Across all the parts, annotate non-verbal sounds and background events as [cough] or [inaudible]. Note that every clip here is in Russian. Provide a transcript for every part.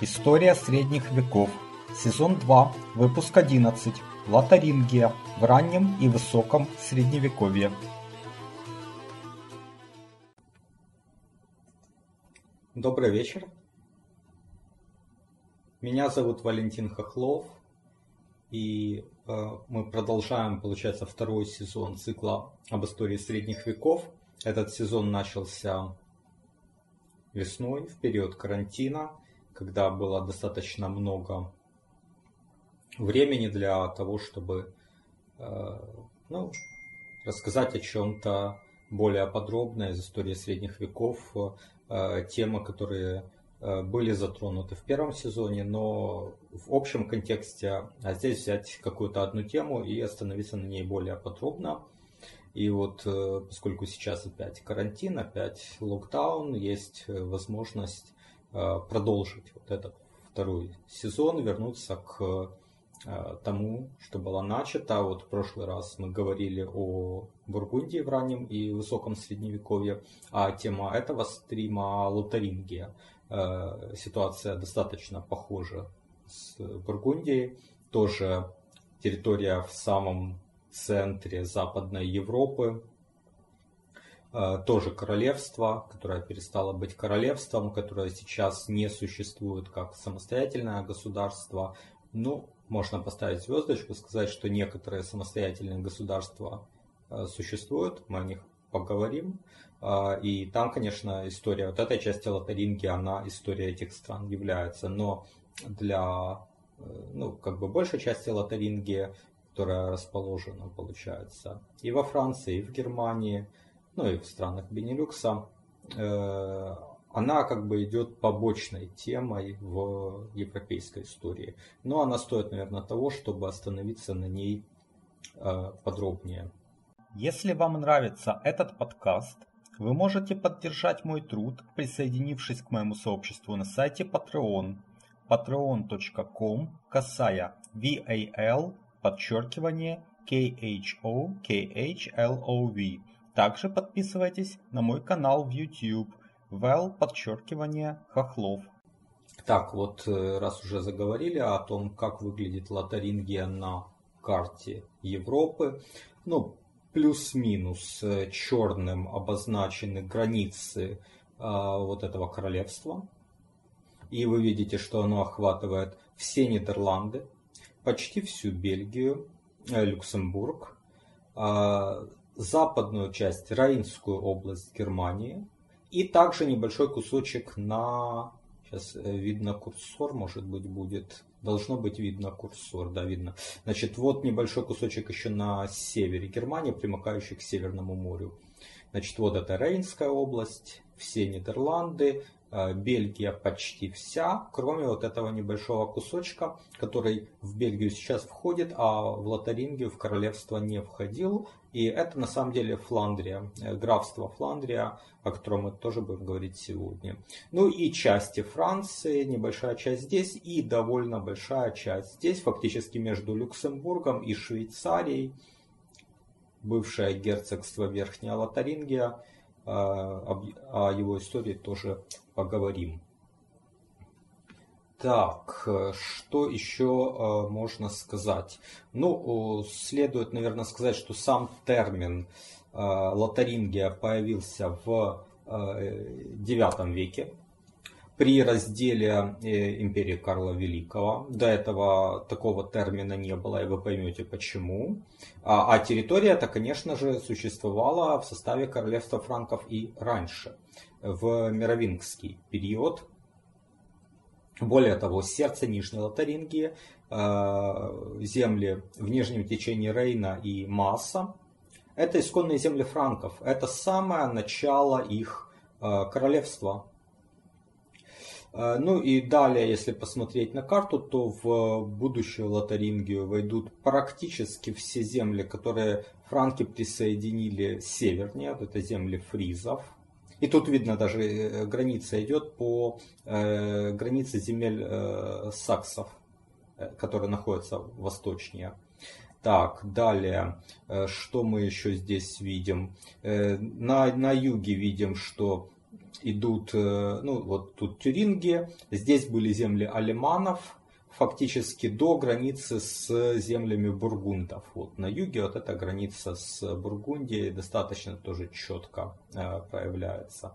История средних веков. Сезон 2. Выпуск 11. Лотарингия в раннем и высоком средневековье. Добрый вечер. Меня зовут Валентин Хохлов. И э, мы продолжаем, получается, второй сезон цикла об истории средних веков. Этот сезон начался весной, в период карантина, когда было достаточно много времени для того, чтобы э, ну, рассказать о чем-то более подробно из истории средних веков, э, темы, которые э, были затронуты в первом сезоне, но в общем контексте, а здесь взять какую-то одну тему и остановиться на ней более подробно. И вот поскольку сейчас опять карантин, опять локдаун, есть возможность продолжить вот этот второй сезон, вернуться к Э, тому, что было начато. Вот в прошлый раз мы говорили о Бургундии в раннем и высоком средневековье, а тема этого стрима Лотарингия. Э, ситуация достаточно похожа с Бургундией. Тоже территория в самом центре Западной Европы, э, тоже королевство, которое перестало быть королевством, которое сейчас не существует как самостоятельное государство. Ну, можно поставить звездочку, сказать, что некоторые самостоятельные государства э, существуют, мы о них поговорим. А, и там, конечно, история вот этой части Лотаринги, она история этих стран является. Но для э, ну, как бы большей части Лотаринги, которая расположена, получается, и во Франции, и в Германии, ну и в странах Бенилюкса, э, она как бы идет побочной темой в европейской истории. Но она стоит, наверное, того, чтобы остановиться на ней э, подробнее. Если вам нравится этот подкаст, вы можете поддержать мой труд, присоединившись к моему сообществу на сайте Patreon patreon.com касая VAL подчеркивание KHO KHLOV. Также подписывайтесь на мой канал в YouTube – Вэл, подчеркивание, Хохлов. Так, вот э, раз уже заговорили о том, как выглядит Лотарингия на карте Европы, ну, плюс-минус э, черным обозначены границы а, вот этого королевства. И вы видите, что оно охватывает все Нидерланды, почти всю Бельгию, Люксембург, а, западную часть, Рейнскую область Германии – и также небольшой кусочек на... Сейчас э, видно курсор, может быть, будет. Должно быть видно курсор, да, видно. Значит, вот небольшой кусочек еще на севере Германии, примыкающий к Северному морю. Значит, вот это Рейнская область, все Нидерланды, Э, Бельгия почти вся, кроме вот этого небольшого кусочка, который в Бельгию сейчас входит, а в Лотарингию, в королевство не входил. И это на самом деле Фландрия, э, графство Фландрия, о котором мы тоже будем говорить сегодня. Ну и части Франции, небольшая часть здесь и довольно большая часть здесь, фактически между Люксембургом и Швейцарией, бывшее герцогство Верхняя Лотарингия, э, о его истории тоже поговорим. Так, э, что еще э, можно сказать? Ну, следует, наверное, сказать, что сам термин э, лотарингия появился в IX веке при разделе империи Карла Великого. До этого такого термина не было, и вы поймете почему. А, а территория это, конечно же, существовала в составе королевства франков и раньше в мировингский период. Более того, сердце Нижней Лотарингии, э, земли в нижнем течении Рейна и Масса, это исконные земли франков. Это самое начало их э, королевства. Э, ну и далее, если посмотреть на карту, то в будущую Лотарингию войдут практически все земли, которые франки присоединили севернее. Это земли фризов, и тут видно даже э, граница идет по э, границе земель э, саксов, э, которые находятся восточнее. Так, далее, э, что мы еще здесь видим? На, на юге видим, что идут, ну вот тут Тюрингия, здесь были земли алиманов, фактически до границы с землями бургундов. Вот на юге вот эта граница с Бургундией достаточно тоже четко э, проявляется.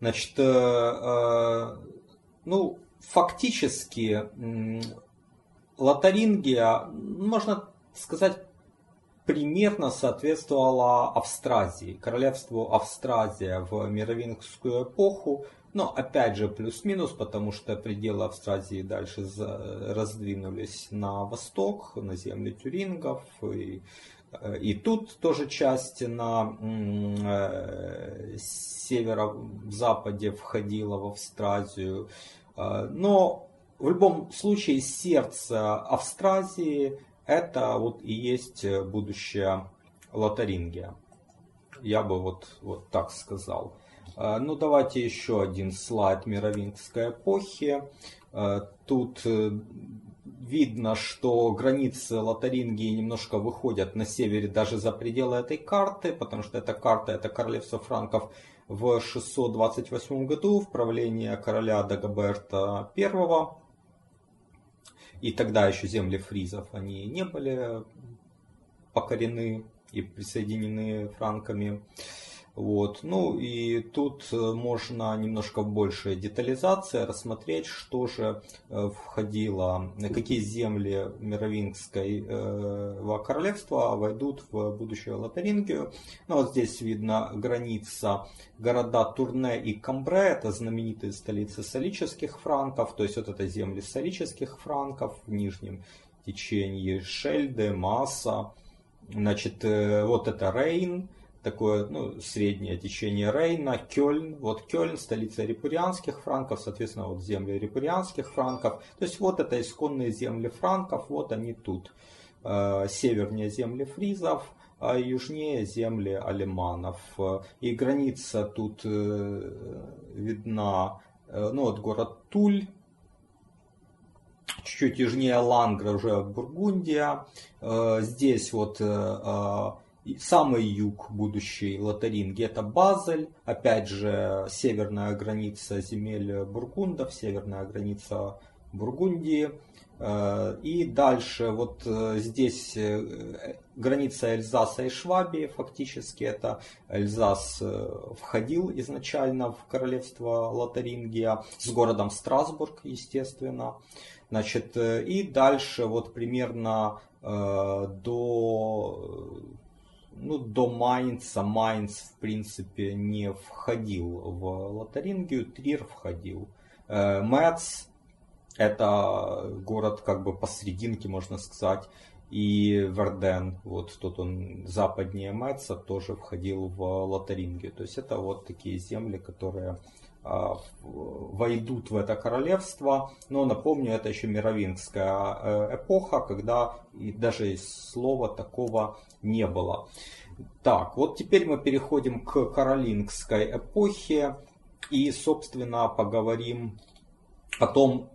Значит, э, э, ну, фактически э, Лотарингия, можно сказать, примерно соответствовала Австразии, королевству Австразия в мировингскую эпоху. Но опять же плюс-минус, потому что пределы Австразии дальше раздвинулись на восток, на земли тюрингов. И, э, и тут тоже часть на э, северо-западе входила в Австразию. Э, но в любом случае сердце Австразии это вот и есть будущая Лотарингия. Я бы вот, вот так сказал. А, ну, давайте еще один слайд мировингской эпохи. А, тут э, видно, что границы Лотарингии немножко выходят на севере даже за пределы этой карты, потому что эта карта, это королевство франков в 628 году в правлении короля Дагоберта I. И тогда еще земли фризов, они не были покорены и присоединены франками. Вот. Ну и тут э, можно немножко больше детализация рассмотреть, что же э, входило, какие земли Мировингской э, королевства войдут в будущую Лотарингию. Ну, вот здесь видно граница города Турне и Камбре, это знаменитые столицы солических франков, то есть вот это земли солических франков в нижнем течении Шельде, Масса. Значит, вот это Рейн, такое ну, среднее течение Рейна, Кёльн. Вот Кёльн, столица репурианских франков, соответственно, вот земли репурианских франков. То есть вот это исконные земли франков, вот они тут. Э, севернее земли фризов, а южнее земли алиманов. И граница тут э, видна, э, ну вот город Туль, чуть-чуть южнее Лангра уже Бургундия. Здесь вот Самый юг будущей Лотаринги это Базель, опять же северная граница земель Бургундов, северная граница Бургундии. Э, и дальше вот э, здесь э, граница Эльзаса и Швабии, фактически это Эльзас входил изначально в королевство Лотарингия с городом Страсбург, естественно. Значит, и дальше вот примерно до ну, до Майнца. Майнц, в принципе, не входил в Лотарингию, Трир входил. Э, Мэтс, это город как бы посерединке, можно сказать. И Верден, вот тут он западнее Мэтса, тоже входил в Лотарингию. То есть это вот такие земли, которые а, войдут в это королевство. Но напомню, это еще мировингская э, эпоха, когда даже слова такого не было. Так, вот теперь мы переходим к каролингской эпохе и, собственно, поговорим о том,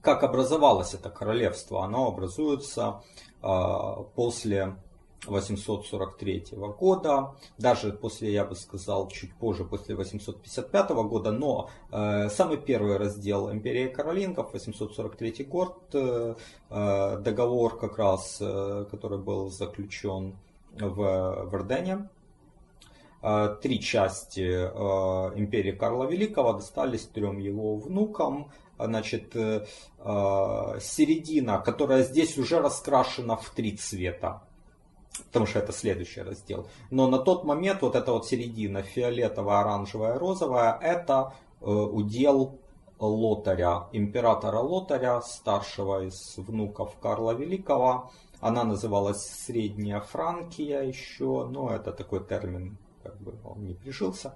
как образовалось это королевство. Оно образуется э, после 843 года, даже после, я бы сказал, чуть позже, после 855 года, но э, самый первый раздел империи Каролингов, 843 год, э, э, договор как раз, э, который был заключен в Вердене, э, три части э, империи Карла Великого достались трем его внукам. Значит, середина, которая здесь уже раскрашена в три цвета потому что это следующий раздел. Но на тот момент вот эта вот середина, фиолетовая, оранжевая, розовая, это э, удел Лотаря, императора Лотаря, старшего из внуков Карла Великого. Она называлась Средняя Франкия еще, но это такой термин, как бы он не прижился.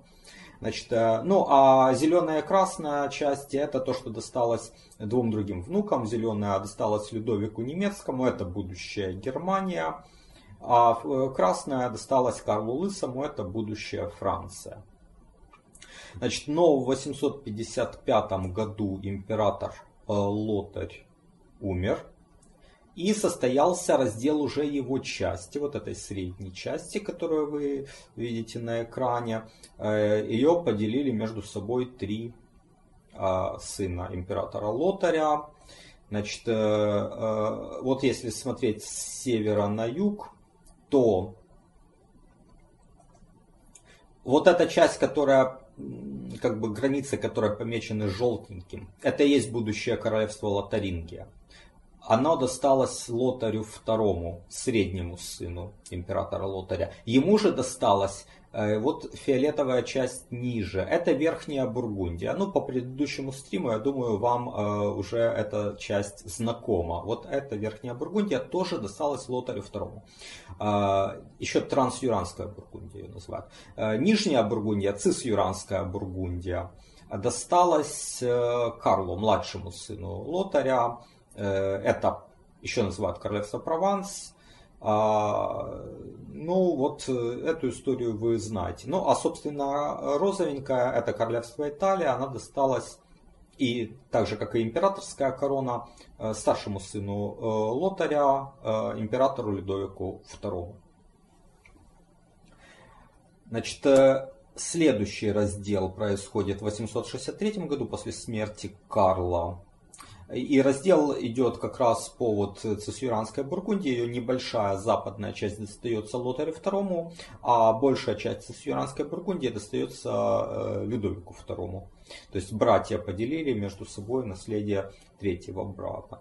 Значит, э, ну а зеленая и красная части это то, что досталось двум другим внукам. Зеленая досталась Людовику Немецкому, это будущая Германия а э, красная досталась Карлу Лысому, это будущая Франция. Значит, но в 855 году император э, Лотарь умер. И состоялся раздел уже его части, вот этой средней части, которую вы видите на экране. Э, Ее поделили между собой три а, сына императора Лотаря. Значит, вот если смотреть с севера на юг, то вот эта часть, которая как бы границы, которые помечены желтеньким, это и есть будущее королевство Лотарингия оно досталось Лотарю II, среднему сыну императора Лотаря. Ему же досталось вот фиолетовая часть ниже. Это Верхняя Бургундия. Ну, по предыдущему стриму, я думаю, вам э, уже эта часть знакома. Вот эта Верхняя Бургундия тоже досталась Лотарю II. Э, еще Трансюранская Бургундия ее называют. Э, Нижняя Бургундия, Цисюранская Бургундия досталась э, Карлу, младшему сыну Лотаря. Э, это еще называют королевство Прованс. А, ну, вот э, эту историю вы знаете. Ну, а, собственно, розовенькая, это королевство Италия, она досталась и так же, как и императорская корона, э, старшему сыну Лотаря, императору Людовику II. Значит, следующий раздел происходит в 863 году после смерти Карла. И раздел идет как раз по вот Цесюранской Бургундии, ее небольшая западная часть достается Лотарю II, а большая часть Цесюранской Бургундии достается э, Людовику II. То есть братья поделили между собой наследие третьего брата.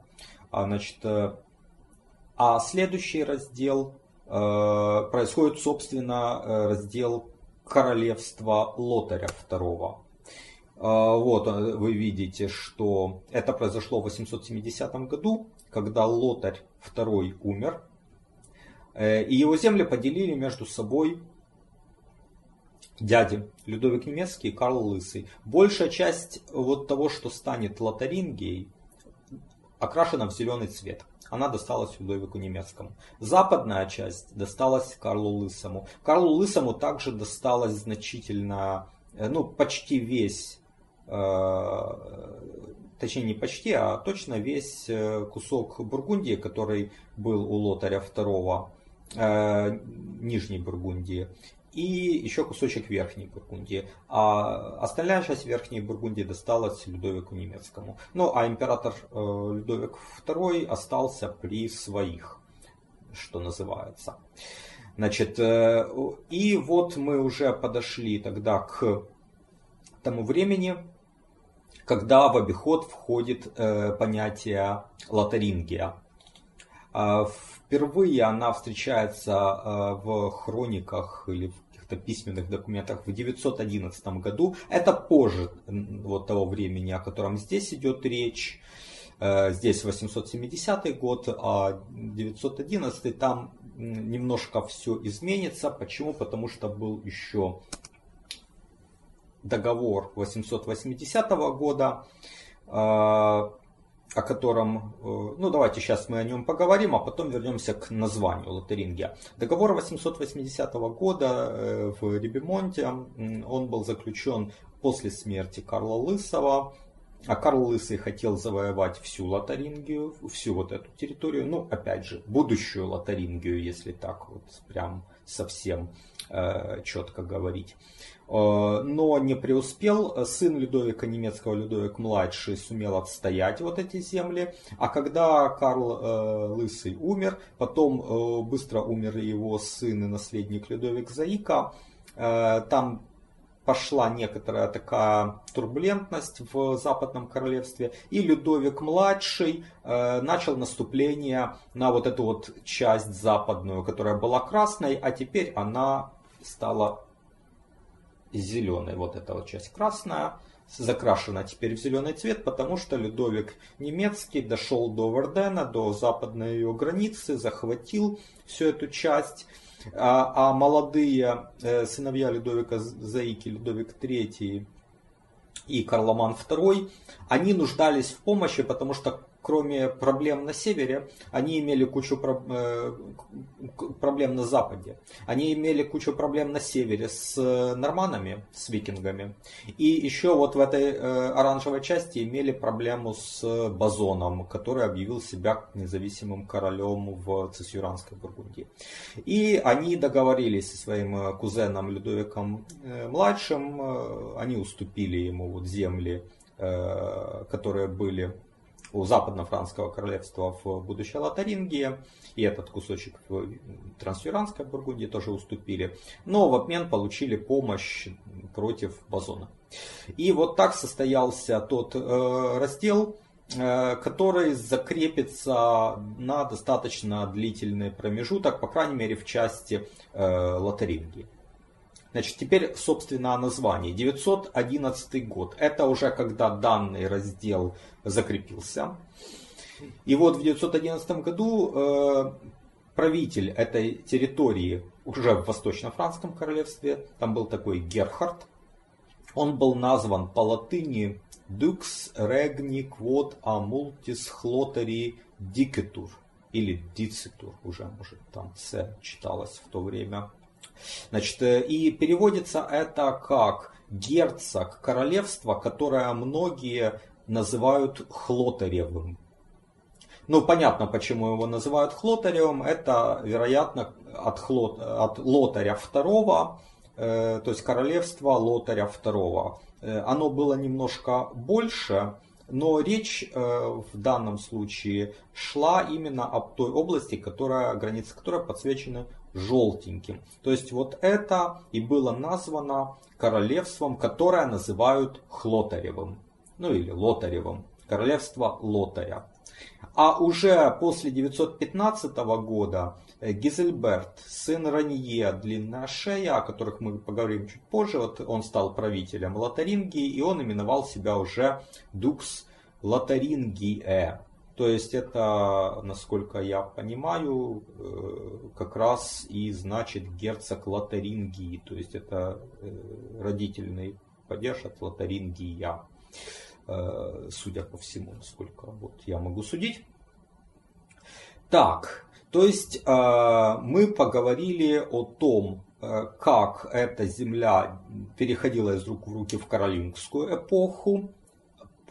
А, значит, э, а следующий раздел э, происходит, собственно, раздел королевства Лотаря II. А, вот э, вы видите, что это произошло в 870 году, когда Лотарь II умер. Э, и его земли поделили между собой дяди Людовик Немецкий и Карл Лысый. Большая часть вот того, что станет Лотарингией, окрашена в зеленый цвет. Она досталась Людовику Немецкому. Западная часть досталась Карлу Лысому. Карлу Лысому также досталась значительно, э, ну почти весь точнее не почти, а точно весь э, кусок Бургундии, который был у Лотаря II, э, Нижней Бургундии, и еще кусочек Верхней Бургундии. А остальная часть Верхней Бургундии досталась Людовику Немецкому. Ну, а император Людовик II остался при своих, что называется. Значит, и вот мы уже подошли тогда к тому времени, когда в обиход входит э, понятие лотарингия. Э, впервые она встречается э, в хрониках или в каких-то письменных документах в 911 году. Это позже вот того времени, о котором здесь идет речь. Здесь 870 год, а 911 там немножко все изменится. Почему? Потому что был еще договор 880 года, а, о котором, э, ну давайте сейчас мы о нем поговорим, а потом вернемся к названию Лотарингия. Договор 880 года э, в Рибемонте, он был заключен после смерти Карла Лысого, а Карл Лысый хотел завоевать всю Лотарингию, всю вот эту территорию, ну опять же, будущую Лотарингию, если так вот прям совсем э, четко говорить. Э, но не преуспел. Сын Людовика немецкого, Людовик младший, сумел отстоять вот эти земли. А когда Карл э, Лысый умер, потом э, быстро умер его сын и наследник Людовик Заика, там пошла некоторая такая турбулентность в Западном Королевстве, и Людовик младший начал наступление на вот эту вот часть западную, которая была красной, а теперь она стала зеленой. Вот эта вот часть красная закрашена теперь в зеленый цвет, потому что Людовик немецкий дошел до Вердена, до западной ее границы, захватил всю эту часть. А, а молодые э, сыновья Людовика Заики, Людовик III и Карломан II, они нуждались в помощи, потому что кроме проблем на севере, они имели кучу э, проблем на западе. Они имели кучу проблем на севере с норманами, с викингами. И еще вот в этой э, оранжевой части имели проблему с Базоном, который объявил себя независимым королем в Цесюранской Бургундии. И они договорились со своим кузеном Людовиком младшим, они уступили ему вот земли которые были у западно-франского королевства в будущей Лотарингии, и этот кусочек в Трансферанской Бургундии тоже уступили, но в обмен получили помощь против Базона. И вот так состоялся тот э, раздел, э, который закрепится на достаточно длительный промежуток, по крайней мере в части э, Лотарингии. Значит, теперь, собственно, о названии. 911 год. Это уже когда данный раздел закрепился. И вот в 911 году э, правитель этой территории уже в Восточно-Франском королевстве, там был такой Герхард, он был назван по латыни Dux Regni Quod Amultis Chloteri Dicetur или Дицитур, уже может там С читалось в то время. Значит, э, и переводится это как герцог королевства, которое многие называют Хлотаревым. Ну, понятно, почему его называют Хлотаревым. Это, вероятно, от, Хлот, от Лотаря II, э, то есть королевство Лотаря II. Э, оно было немножко больше, но речь э, в данном случае шла именно об той области, которая, границы которой подсвечены желтеньким. То есть вот это и было названо королевством, которое называют Хлотаревым. Ну или Лотаревым. Королевство Лотаря. А уже после 915 года э, Гизельберт, сын Ранье, длинная шея, о которых мы поговорим чуть позже, вот он стал правителем Лотарингии, и он именовал себя уже Дукс Лотарингие. То есть это, насколько я понимаю, э, как раз и значит герцог Лотарингии. То есть это э, родительный падеж от Лотарингия, э, судя по всему, насколько вот я могу судить. Так, то есть мы поговорили о том, как эта земля переходила из рук в руки в каролингскую эпоху,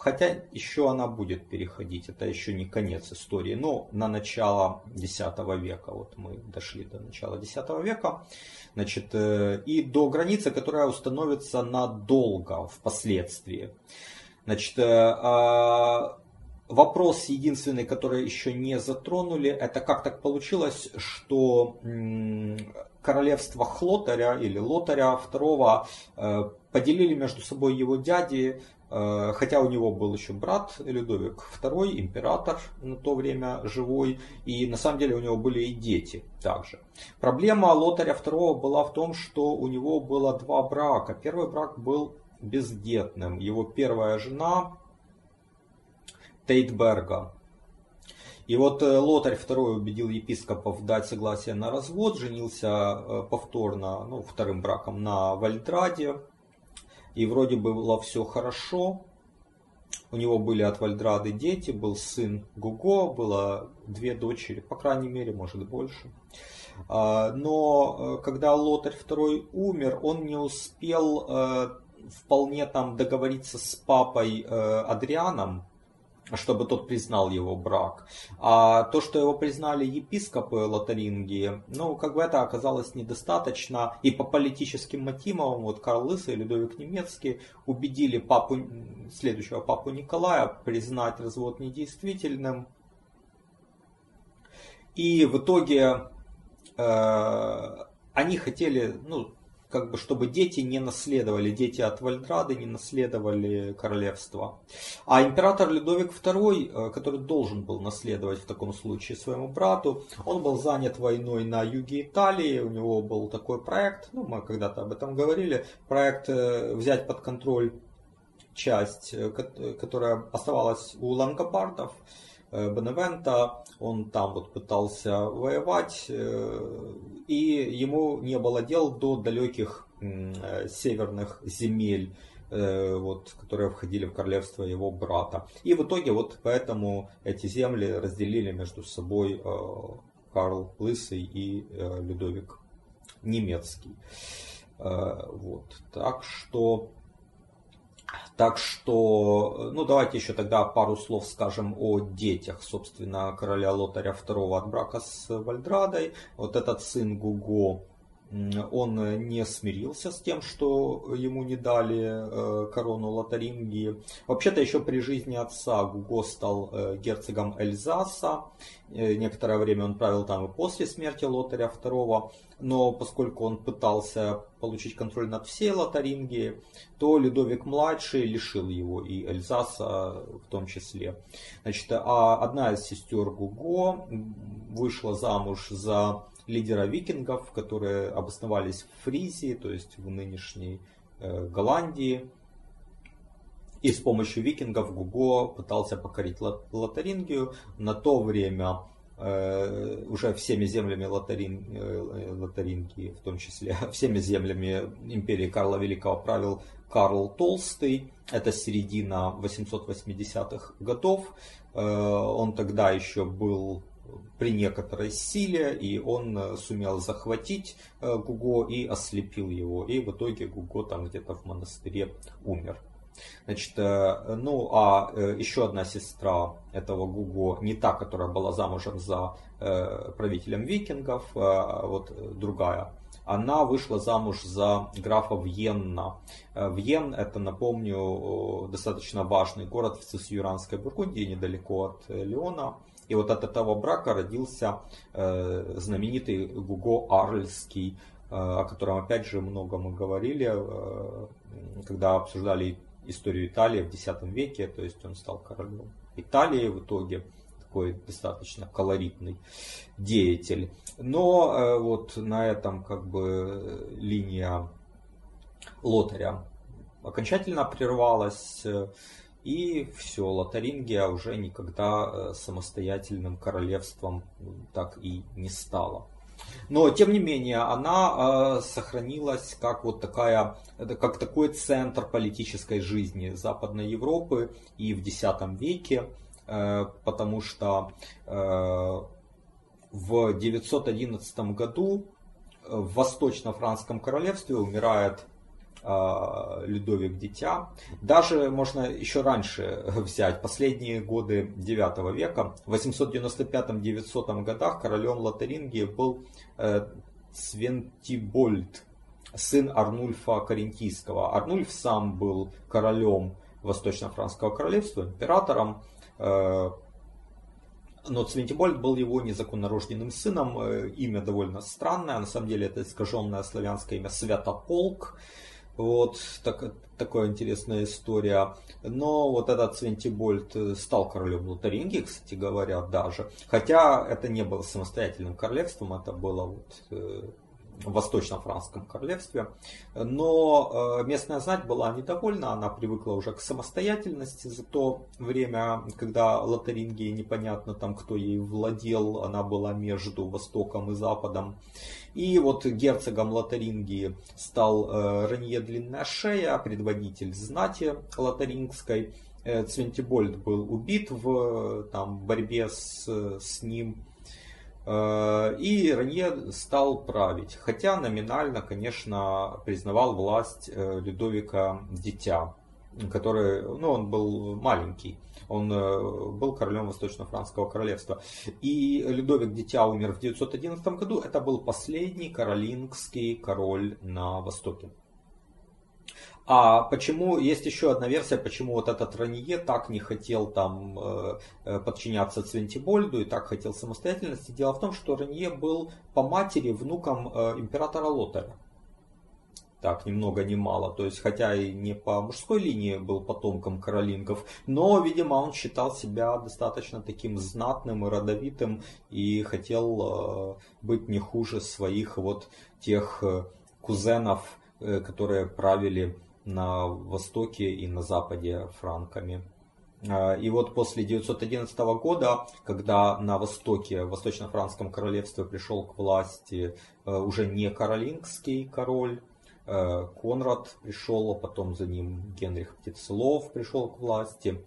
Хотя еще она будет переходить, это еще не конец истории, но на начало X века, вот мы дошли до начала X века, значит, э, и до границы, которая установится надолго впоследствии. Значит, э, а, вопрос единственный, который еще не затронули, это как так получилось, что королевство Хлотаря или Лотаря II э, поделили между собой его дяди хотя у него был еще брат Людовик II, император на то время живой, и на самом деле у него были и дети также. Проблема Лотаря II была в том, что у него было два брака. Первый брак был бездетным. Его первая жена Тейтберга. И вот э, Лотарь II убедил епископов дать согласие на развод, женился э, повторно, ну, вторым браком на Вальдраде, и вроде бы было все хорошо. У него были от Вальдрады дети, был сын Гуго, было две дочери, по крайней мере, может больше. А, но э, когда Лотарь II умер, он не успел э, вполне там договориться с папой э, Адрианом, чтобы тот признал его брак. А то, что его признали епископы Лотарингии, ну, как бы это оказалось недостаточно. И по политическим мотивам, вот Карл Лысый и Людовик Немецкий убедили папу, следующего папу Николая признать развод недействительным. И в итоге э, они хотели, ну, как бы, чтобы дети не наследовали, дети от Вальдрады не наследовали королевство. А император Людовик II, э, который должен был наследовать в таком случае своему брату, он был занят войной на юге Италии, у него был такой проект, ну мы когда-то об этом говорили, проект э, взять под контроль часть, э, которая оставалась у лангобардов, Беневента, он там вот пытался воевать, э, и ему не было дел до далеких э, северных земель вот, которые входили в королевство его брата. И в итоге вот поэтому эти земли разделили между собой Карл Лысый и Людовик Немецкий. Вот. Так что так что, ну давайте еще тогда пару слов скажем о детях, собственно, короля Лотаря II от брака с Вальдрадой. Вот этот сын Гуго, он не смирился с тем, что ему не дали э, корону Лотарингии. Вообще-то еще при жизни отца Гуго стал э, герцогом Эльзаса. Э, некоторое время он правил там и после смерти Лотаря II. Но поскольку он пытался получить контроль над всей Лотарингией, то Людовик-младший лишил его и Эльзаса в том числе. Значит, а одна из сестер Гуго вышла замуж за лидера викингов, которые обосновались в Фризии, то есть в нынешней э, Голландии. И с помощью викингов Гуго пытался покорить Лотарингию. На то время э, уже всеми землями Лотарин, э, Лотарингии, в том числе [laughs] всеми землями империи Карла Великого правил Карл Толстый. Это середина 880-х годов. Он тогда еще был при некоторой силе, и он э, сумел захватить э, Гуго и ослепил его. И в итоге Гуго там где-то в монастыре умер. Значит, э, ну а еще одна сестра этого Гуго, не та, которая была замужем за правителем викингов, а вот другая, она вышла замуж за графа Вьенна. Вьен это, напомню, достаточно важный город в Цисюранской Бургундии, недалеко от Леона. И вот от этого брака родился э, знаменитый Гуго Арльский, э, о котором опять же много мы говорили, э, когда обсуждали историю Италии в X веке, то есть он стал королем Италии в итоге, такой достаточно колоритный деятель. Но вот на этом как бы линия лотаря окончательно прервалась. И все, Лотарингия уже никогда э, самостоятельным королевством так и не стала. Но, тем не менее, она э, сохранилась как вот такая, как такой центр политической жизни Западной Европы и в X веке, э, потому что в 911 году в Восточно-Франском королевстве умирает Людовик Дитя. Даже можно еще раньше [laughs] взять, последние годы 9 века, в 895-900 годах королем Лотарингии был э, Свентибольд, сын Арнульфа Карентийского. Арнульф сам был королем Восточно-Франского королевства, императором, э, но Цвентибольд был его незаконнорожденным сыном. Э, имя довольно странное, на самом деле это искаженное славянское имя Святополк. Вот так, такая интересная история. Но вот этот Свентибольд э, стал королем Лотарингии, кстати говоря, даже. Хотя это не было самостоятельным королевством, это было вот э, в Восточно-Франском королевстве. Но э, местная знать была недовольна, она привыкла уже к самостоятельности за то время, когда Лотарингии непонятно там, кто ей владел, она была между Востоком и Западом. И вот герцогом Лотарингии стал э, Ранье Длинная Шея, предводитель знати лотарингской. Э, Цвентибольд был убит в там, борьбе с, с ним. Э, и Ранье стал править. Хотя номинально, конечно, признавал власть Людовика Дитя, который, ну, он был маленький. Он э, был королем Восточно-Франского королевства. И Людовик Дитя умер в 911 году. Это был последний каролингский король на Востоке. А почему, есть еще одна версия, почему вот этот Ранье так не хотел там э, э, подчиняться Цвентибольду и так хотел самостоятельности. Дело в том, что Ранье был по матери внуком императора Лотаря так, ни много ни мало. То есть, хотя и не по мужской линии был потомком королингов, но, видимо, он считал себя достаточно таким знатным и родовитым и хотел э, быть не хуже своих вот тех э, кузенов, э, которые правили на востоке и на западе франками. И вот после 911 года, когда на востоке, в Восточно-Франском королевстве пришел к власти уже не каролингский король, Конрад пришел, а потом за ним Генрих Птицелов пришел к власти.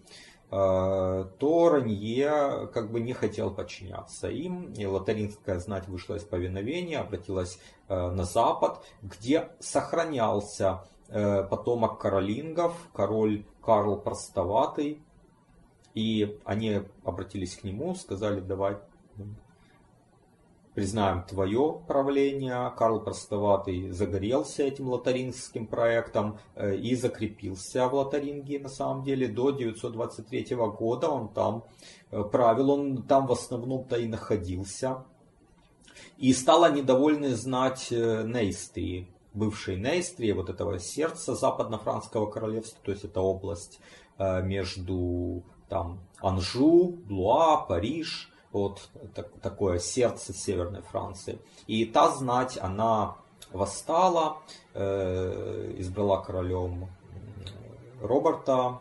Э, то Ранье как бы не хотел подчиняться им, и лотаринская знать вышла из повиновения, обратилась э, на запад, где сохранялся э, потомок каролингов, король Карл Простоватый, и они обратились к нему, сказали, давай признаем твое правление. Карл Простоватый загорелся этим лотарингским проектом э, и закрепился в Лотаринге на самом деле до 923 года. Он там э, правил, он там в основном-то и находился. И стало недовольны знать э, Нейстрии, бывшей Нейстрии, вот этого сердца западно-франского королевства, то есть это область между там, Анжу, Блуа, Париж – вот так, такое сердце Северной Франции. И та знать, она восстала, э, избрала королем Роберта.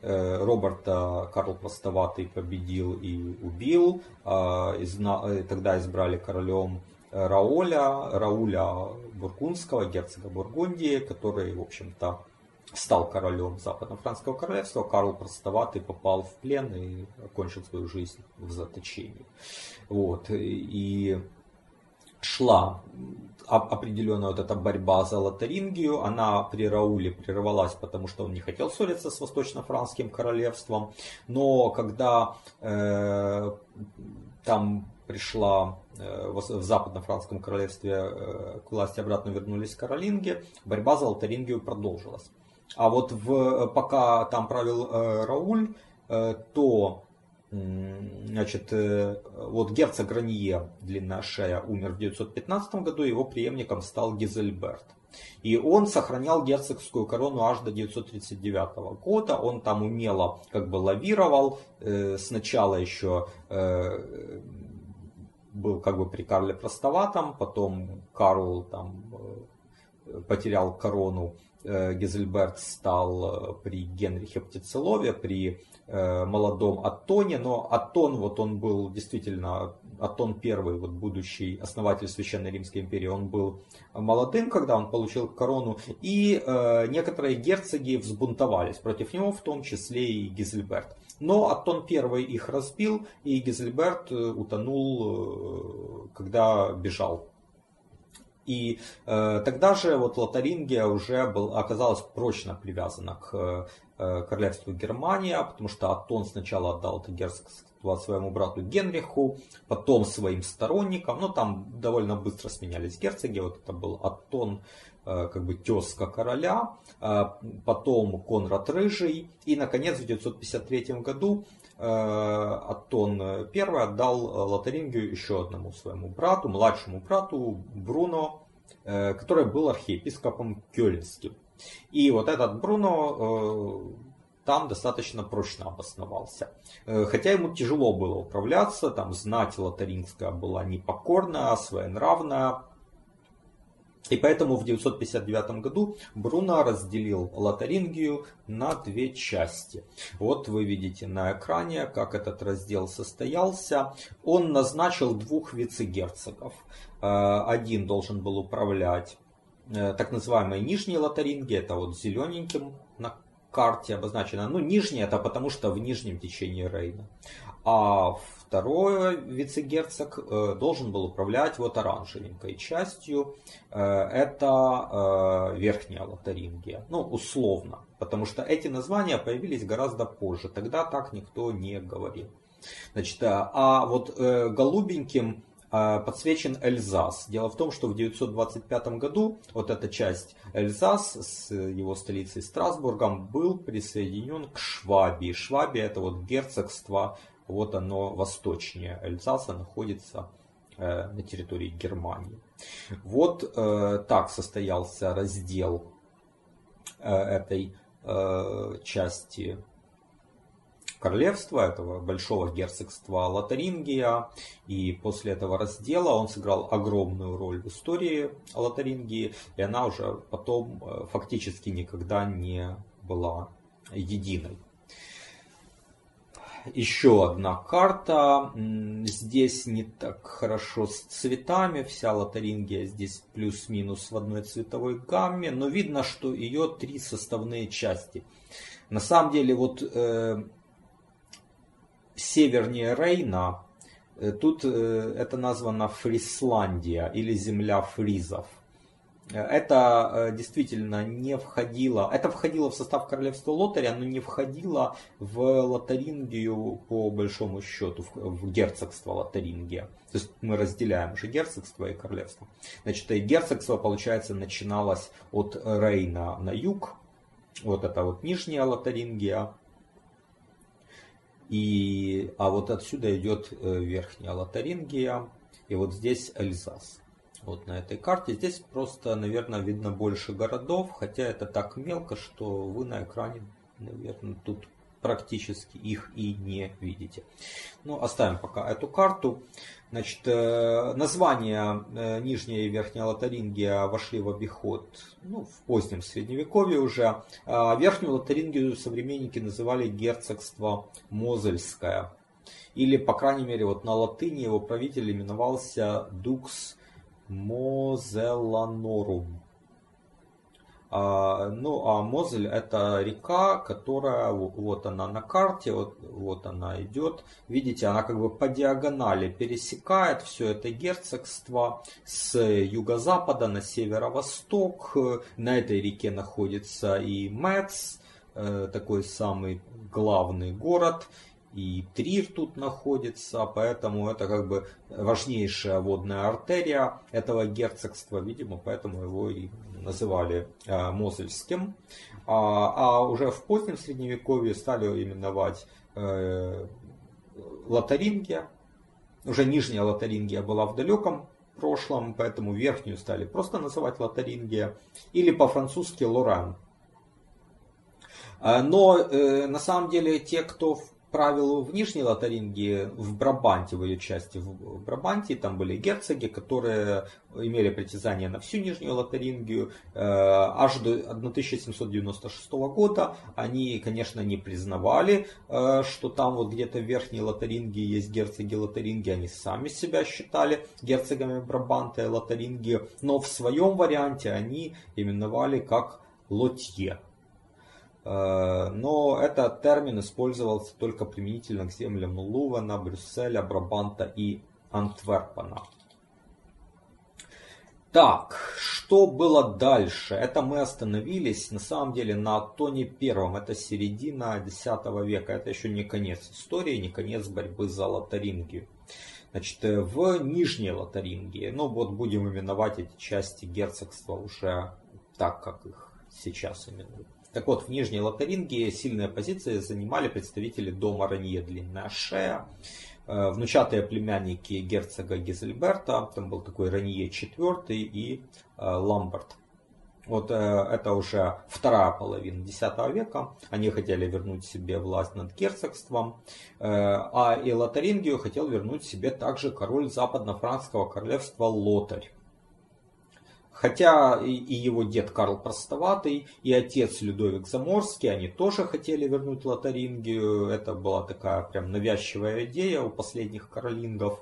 Э, Роберта Карл Простоватый победил и убил. Э, изна, тогда избрали королем Рауля, Рауля Бургундского, герцога Бургундии, который, в общем-то, стал королем Западно-Франского королевства, Карл Простоватый попал в плен и окончил свою жизнь в заточении. Вот. И шла определенная вот эта борьба за Лотарингию. Она при Рауле прервалась, потому что он не хотел ссориться с Восточно-Франским королевством. Но когда э, там пришла э, в Западно-Франском королевстве э, к власти обратно вернулись каролинги, борьба за Лотарингию продолжилась. А вот в, пока там правил э, Рауль, то Значит, вот герцог Гранье, длинная шея, умер в 915 году, его преемником стал Гизельберт. И он сохранял герцогскую корону аж до 939 года. Он там умело как бы лавировал. Сначала еще был как бы при Карле Простоватом, потом Карл там потерял корону Э, Гезельберт стал э, при Генрихе Птицелове, при э, молодом Аттоне, но Аттон, вот он был действительно, Аттон первый, вот будущий основатель Священной Римской империи, он был молодым, когда он получил корону, и некоторые герцоги взбунтовались против него, в том числе и Гизельберт. Но Аттон первый их разбил, и Гизельберт утонул, когда бежал и э, тогда же вот Лотарингия уже был, оказалась прочно привязана к э, королевству Германия, потому что Атон сначала отдал это герцогство своему брату Генриху, потом своим сторонникам, но там довольно быстро сменялись герцоги, вот это был Атон, э, как бы тезка короля, э, потом Конрад Рыжий, и наконец в 953 году э, Атон I отдал Лотарингию еще одному своему брату, младшему брату Бруно, который был архиепископом Кёльнским. И вот этот Бруно там достаточно прочно обосновался. Э, хотя ему тяжело было управляться, там знать лотарингская была непокорная, своенравная, и поэтому в 959 году Бруно разделил Лотарингию на две части. Вот вы видите на экране, как этот раздел состоялся. Он назначил двух вице-герцогов. Э, один должен был управлять э, так называемой нижней Лотаринги, это вот зелененьким на карте обозначено. Ну, нижняя это потому, что в нижнем течении Рейна. А второй вице-герцог э, должен был управлять вот оранжевенькой частью. Э, это э, верхняя Лотарингия. Ну, условно. Потому что эти названия появились гораздо позже. Тогда так никто не говорил. Значит, а вот голубеньким подсвечен Эльзас. Дело в том, что в 925 году вот эта часть Эльзас с его столицей Страсбургом был присоединен к Швабии. Швабия это вот герцогство вот оно восточнее Эльзаса находится э, на территории Германии. Вот э, так состоялся раздел э, этой части королевства, этого большого герцогства Лотарингия. И после этого раздела он сыграл огромную роль в истории Лотарингии. И она уже потом фактически никогда не была единой. еще одна карта. Здесь не так хорошо с цветами. Вся Лотарингия здесь плюс-минус в одной цветовой гамме. Но видно, что ее три составные части. На самом деле, вот э, севернее Рейна, э, тут э, это названо Фрисландия или земля фризов. Это э, действительно не входило, это входило в состав королевства Лотаря, но не входило в Лотарингию по большому счету, в герцогство Лотарингия. То есть мы разделяем уже герцогство и королевство. Значит, и герцогство, получается, начиналось от Рейна на юг, вот это вот нижняя Лотарингия, и, а вот отсюда идет э, верхняя Лотарингия, и вот здесь Эльзас вот на этой карте. Здесь просто, наверное, видно больше городов, хотя это так мелко, что вы на экране, наверное, тут практически их и не видите. Ну, оставим пока эту карту. Значит, э, названия э, Нижняя и Верхняя Лотарингия вошли в обиход ну, в позднем Средневековье уже. А Верхнюю Лотарингию современники называли герцогство Мозельское. Или, по крайней мере, вот на латыни его правитель именовался Дукс Мозеланорум. А, ну, а Мозель это река, которая, вот она на карте, вот, вот она идет. Видите, она как бы по диагонали пересекает все это герцогство с юго-запада на северо-восток. На этой реке находится и Мец, э, такой самый главный город и Трир тут находится, поэтому это как бы важнейшая водная артерия этого герцогства, видимо, поэтому его и называли э, Мозельским. А, а уже в позднем средневековье стали именовать э, Лотарингия. Уже нижняя Лотарингия была в далеком прошлом, поэтому верхнюю стали просто называть Лотарингия. Или по-французски Лоран. Э, но на самом деле те, кто правилу в Нижней Лотарингии, в Брабанте, в ее части, в Брабанте, там были герцоги, которые имели притязание на всю Нижнюю Лотарингию. Э, аж до 1796 года они, конечно, не признавали, э, что там вот где-то в Верхней Лотарингии есть герцоги Лотарингии, они сами себя считали герцогами Брабанта и Лотарингии, но в своем варианте они именовали как Лотье. Э, но этот термин использовался только применительно к землям Лувана, Брюсселя, Брабанта и Антверпена. Так, что было дальше? Это мы остановились на самом деле на Тоне Первом. Это середина X века. Это еще не конец истории, не конец борьбы за Лотарингию. Значит, э, в Нижней Лотарингии, ну вот будем именовать эти части герцогства уже так, как их сейчас именуют. Так вот, в Нижней Лотарингии сильные позиции занимали представители дома Ранье Длинная Шея, э, внучатые племянники герцога Гизельберта, там был такой Ранье IV и э, Ламберт. Вот э, это уже вторая половина X века. Они хотели вернуть себе власть над герцогством. А и Лотарингию хотел вернуть себе также король западно-франкского королевства Лотарь. Хотя и его дед Карл Простоватый, и отец Людовик Заморский, они тоже хотели вернуть Лотарингию. Это была такая прям навязчивая идея у последних каролингов.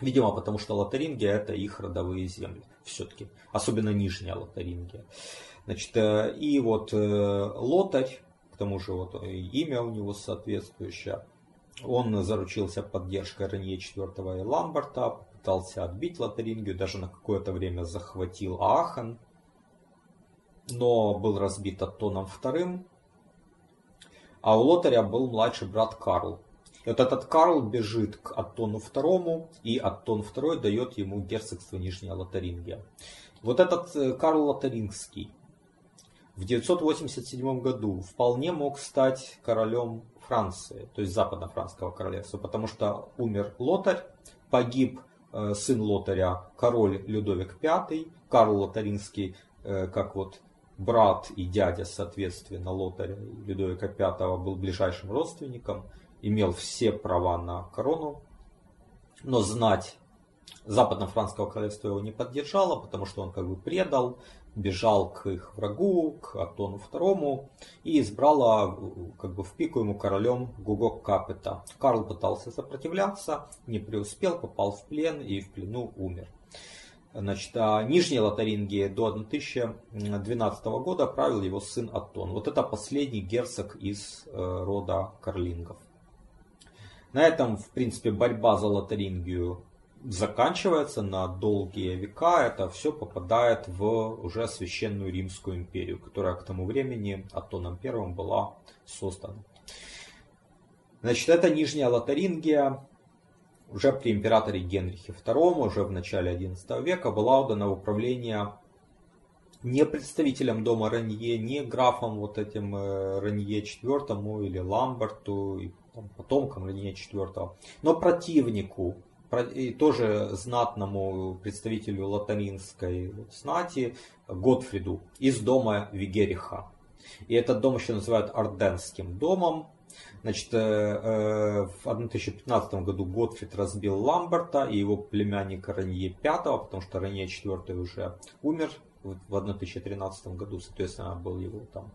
Видимо, потому что Лотарингия это их родовые земли все-таки. Особенно Нижняя Лотарингия. Значит, э, и вот э, Лотарь, к тому же вот имя у него соответствующее, он заручился поддержкой Ренье IV и Ламберта, пытался отбить Лотарингию, даже на какое-то время захватил Аахан, но был разбит Аттоном II. А у Лотаря был младший брат Карл. И вот этот Карл бежит к Аттону II, и Аттон II дает ему герцогство Нижняя Лотарингия. Вот этот э, Карл Лотарингский в 987 году вполне мог стать королем Франции, то есть западно-франского королевства, потому что умер Лотарь, погиб сын Лотаря, король Людовик V, Карл Лотаринский, э, как вот брат и дядя, соответственно, Лотаря Людовика V был ближайшим родственником, имел все права на корону, но знать западно-франского королевства его не поддержала, потому что он как бы предал бежал к их врагу, к Атону II, и избрала как бы в пику ему королем Гугок Капета. Карл пытался сопротивляться, не преуспел, попал в плен и в плену умер. Значит, а Нижней Лотарингии до 1012 года правил его сын Аттон. Вот это последний герцог из э, рода Карлингов. На этом, в принципе, борьба за Лотарингию заканчивается на долгие века. Это все попадает в уже священную Римскую империю, которая к тому времени Аттоном I была создана. Значит, это Нижняя Лотарингия уже при императоре Генрихе II, уже в начале XI века, была отдана в управление не представителем дома Ранье, не графом вот этим э, Ранье IV или Ламберту, и там, Ранье IV, но противнику, и тоже знатному представителю латаринской знати Готфриду из дома Вигериха. И этот дом еще называют Орденским домом, Значит, э, э, в 1015 году Готфрид разбил Ламберта и его племянника Ранье V, потому что Ранье IV уже умер в 1013 году, соответственно, был его там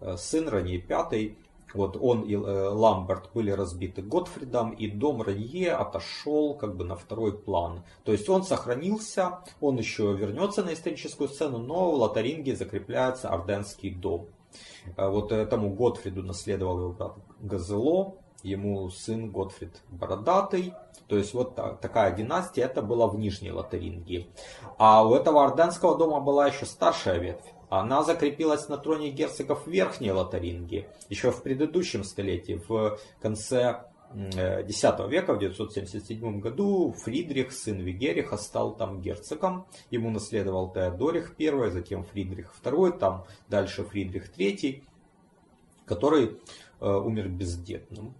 э, сын Ранье V. Вот он и Ламберт были разбиты Готфридом, и дом Ранье отошел как бы на второй план. То есть он сохранился, он еще вернется на историческую сцену, но в Лотаринге закрепляется Орденский дом. Вот этому Готфриду наследовал его брат Газело, ему сын Готфрид Бородатый. То есть вот такая династия, это была в Нижней Лотарингии. А у этого Орденского дома была еще старшая ветвь. Она закрепилась на троне герцогов Верхней Лотарингии еще в предыдущем столетии, в конце X века, в 977 году, Фридрих, сын Вигериха, стал там герцогом. Ему наследовал Теодорих I, затем Фридрих II, там дальше Фридрих III, который Э, умер бездетным.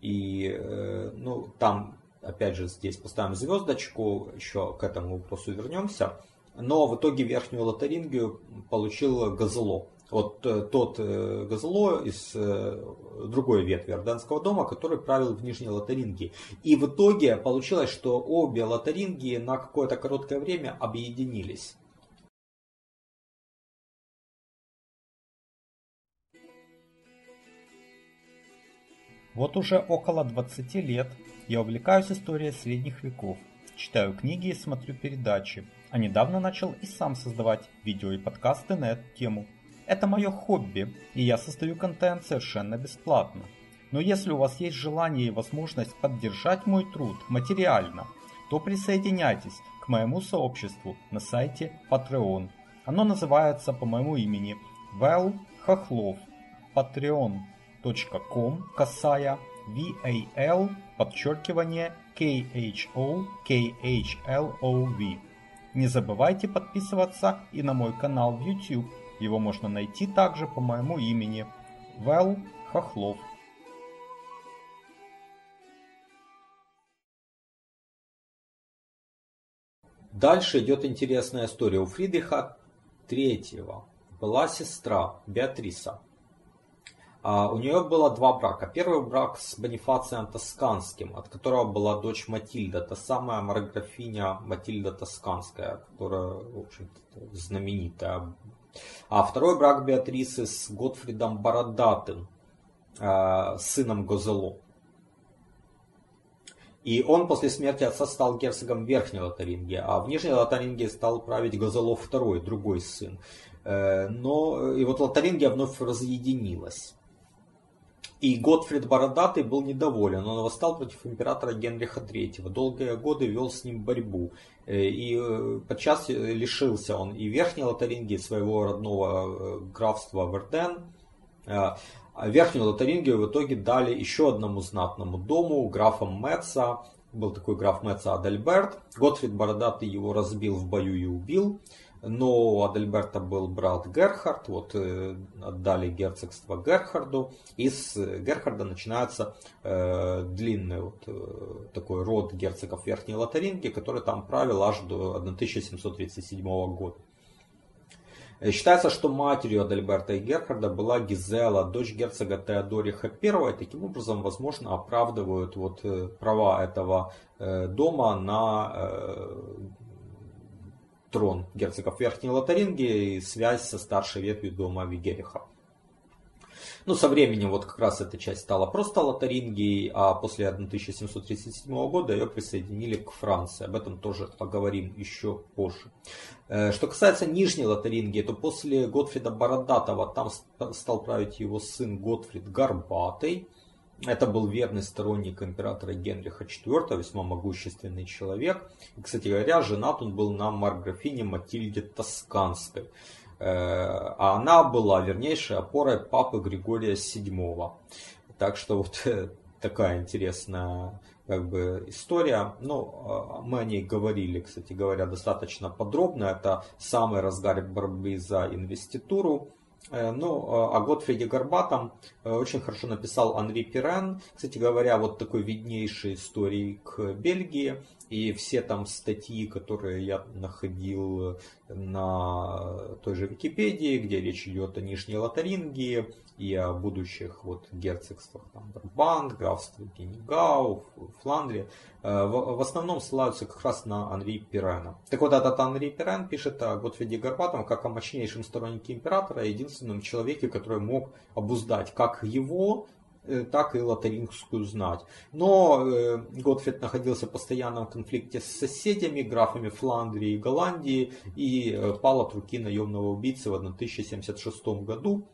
И э, ну, там, опять же, здесь поставим звездочку, еще к этому вопросу вернемся. Но в итоге верхнюю лотарингию получил Газело. Вот э, тот Газело из другой ветви Орданского дома, который правил в Нижней Лотарингии. И в итоге получилось, что обе Лотарингии на какое-то короткое время объединились. Вот уже около 20 лет я увлекаюсь историей средних веков, читаю книги и смотрю передачи, а недавно начал и сам создавать видео и подкасты на эту тему. Это мое хобби, и я создаю контент совершенно бесплатно. Но если у вас есть желание и возможность поддержать мой труд материально, то присоединяйтесь к моему сообществу на сайте Patreon. Оно называется по моему имени Вэл Хохлов. Patreon com косая VAL подчеркивание KHO KHLOV. Не забывайте подписываться и на мой канал в YouTube. Его можно найти также по моему имени Вэл Хохлов. Дальше идет интересная история. У Фридриха III была сестра Беатриса. А, у нее было два брака. Первый брак с Бонифацием Тосканским, от которого была дочь Матильда, та самая марграфиня Матильда Тосканская, которая, в общем-то, знаменитая. А второй брак Беатрисы с Готфридом Бородатым, а, сыном Гозело. И он после смерти отца стал герцогом Верхней Лотарингии, а в Нижней Лотарингии стал править Гозело II, другой сын. Э, но и вот Лотарингия вновь разъединилась. И Готфрид Бородатый был недоволен. Он восстал против императора Генриха III. Долгие годы вел с ним борьбу. Э, и э, подчас лишился он и Верхней Лотарингии, своего родного э, графства Верден. А Верхнюю Лотарингию в итоге дали еще одному знатному дому, графам Меца. Был такой граф Меца Адальберт. Готфрид Бородатый его разбил в бою и убил но у Адальберта был брат Герхард, вот э, отдали герцогство Герхарду, и с Герхарда начинается э, длинный вот, э, такой род герцогов Верхней Лотаринги, который там правил аж до 1737 года. Э, считается, что матерью Адальберта и Герхарда была Гизела, дочь герцога Теодориха I. Таким образом, возможно, оправдывают вот права этого дома на трон герцогов Верхней Лотарингии и связь со старшей ветвью дома Вигериха. Ну, со временем вот как раз эта часть стала просто Лотарингией, а после 1737 года ее присоединили к Франции. Об этом тоже поговорим еще позже. Э, что касается Нижней Лотарингии, то после Готфрида Бородатого там стал править его сын Готфрид Горбатый. Это был верный сторонник императора Генриха IV, весьма могущественный человек. И, кстати говоря, женат он был на марграфине Матильде Тосканской. Э, а она была вернейшей опорой папы Григория VII. Так что вот э, такая интересная как бы история. Ну, э, мы о ней говорили, кстати говоря, достаточно подробно. Это самый разгар борьбы за инвеституру. Ну, о Готфриде Горбатом очень хорошо написал Анри Пирен. Кстати говоря, вот такой виднейший истории к Бельгии. И все там статьи, которые я находил на той же Википедии, где речь идет о Нижней Лотарингии и о будущих вот герцогствах там, Брабант, графство Генегау, Фландрия, э, в, в основном ссылаются как раз на Анри Пирена. Так вот, этот Анри Пирен пишет о Готфриде Горбатом как о мощнейшем стороннике императора, единственном человеке, который мог обуздать как его Э, так и лотарингскую знать. Но э, Готфрид находился в постоянном конфликте с соседями, графами Фландрии и Голландии, и э, пал от руки наемного убийцы в 1076 году.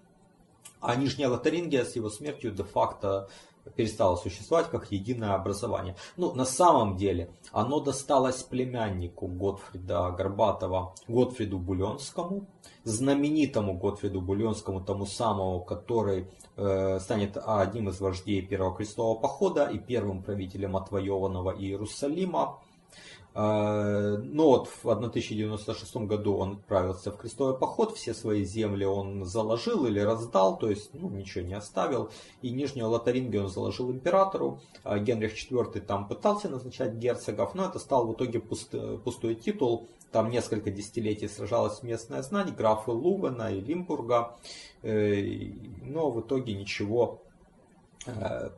А Нижняя Лотарингия с его смертью де-факто перестало существовать как единое образование. Ну, на самом деле, оно досталось племяннику Готфрида Горбатова, Готфриду Буленскому, знаменитому Готфриду Буленскому, тому самому, который э, станет одним из вождей Первого крестового похода и первым правителем отвоеванного Иерусалима. Э, но вот в 1096 году он отправился в крестовый поход, все свои земли он заложил или раздал, то есть ну, ничего не оставил. И Нижнюю Лотарингию он заложил императору. А Генрих IV там пытался назначать герцогов, но это стал в итоге пуст, пустой титул. Там несколько десятилетий сражалась местная знать, графы Лувена и Лимбурга. Э, но в итоге ничего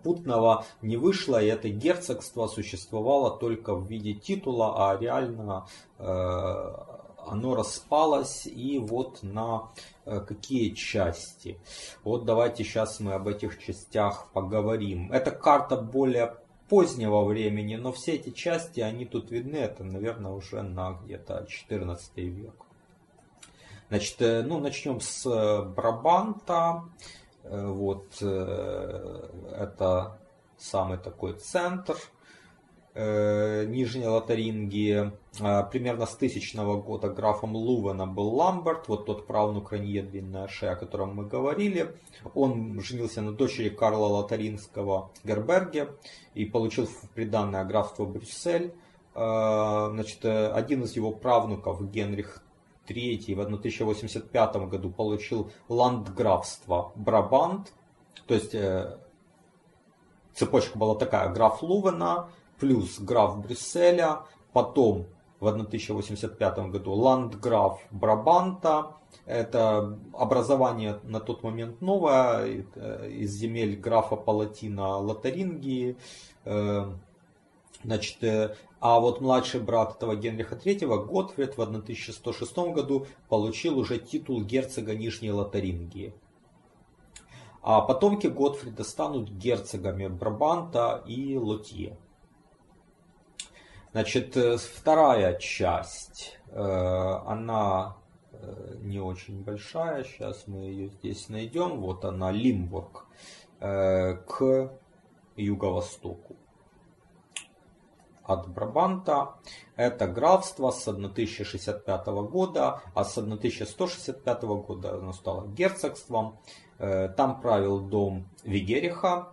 путного не вышло, и это герцогство существовало только в виде титула, а реально э, оно распалось и вот на э, какие части. Вот давайте сейчас мы об этих частях поговорим. Это карта более позднего времени, но все эти части, они тут видны, это, наверное, уже на где-то 14 век. Значит, ну, начнем с Брабанта. Э, вот э, это самый такой центр э, Нижней Лотарингии. Примерно с тысячного года графом Лувена был Ламберт, вот тот правнук Ранье Длинная Шея, о котором мы говорили. Он женился на дочери Карла Лотаринского Герберге и получил приданное графство Брюссель. Значит, один из его правнуков, Генрих III в 1085 году получил ландграфство Брабант, то есть э, цепочка была такая, граф Лувена плюс граф Брюсселя, потом в 1085 году ландграф Брабанта, это образование на тот момент новое, из земель графа Палатина Лотарингии, э, Значит, э, а вот младший брат этого Генриха III, Готфрид, в 1106 году получил уже титул герцога Нижней Лотарингии. А потомки Готфрида станут герцогами Брабанта и Лотье. Значит, э, вторая часть, э, она не очень большая, сейчас мы ее здесь найдем. Вот она, Лимбург, к юго-востоку от Брабанта. Это графство с 1065 года, а с 1165 года оно стало герцогством. Э, там правил дом Вигериха.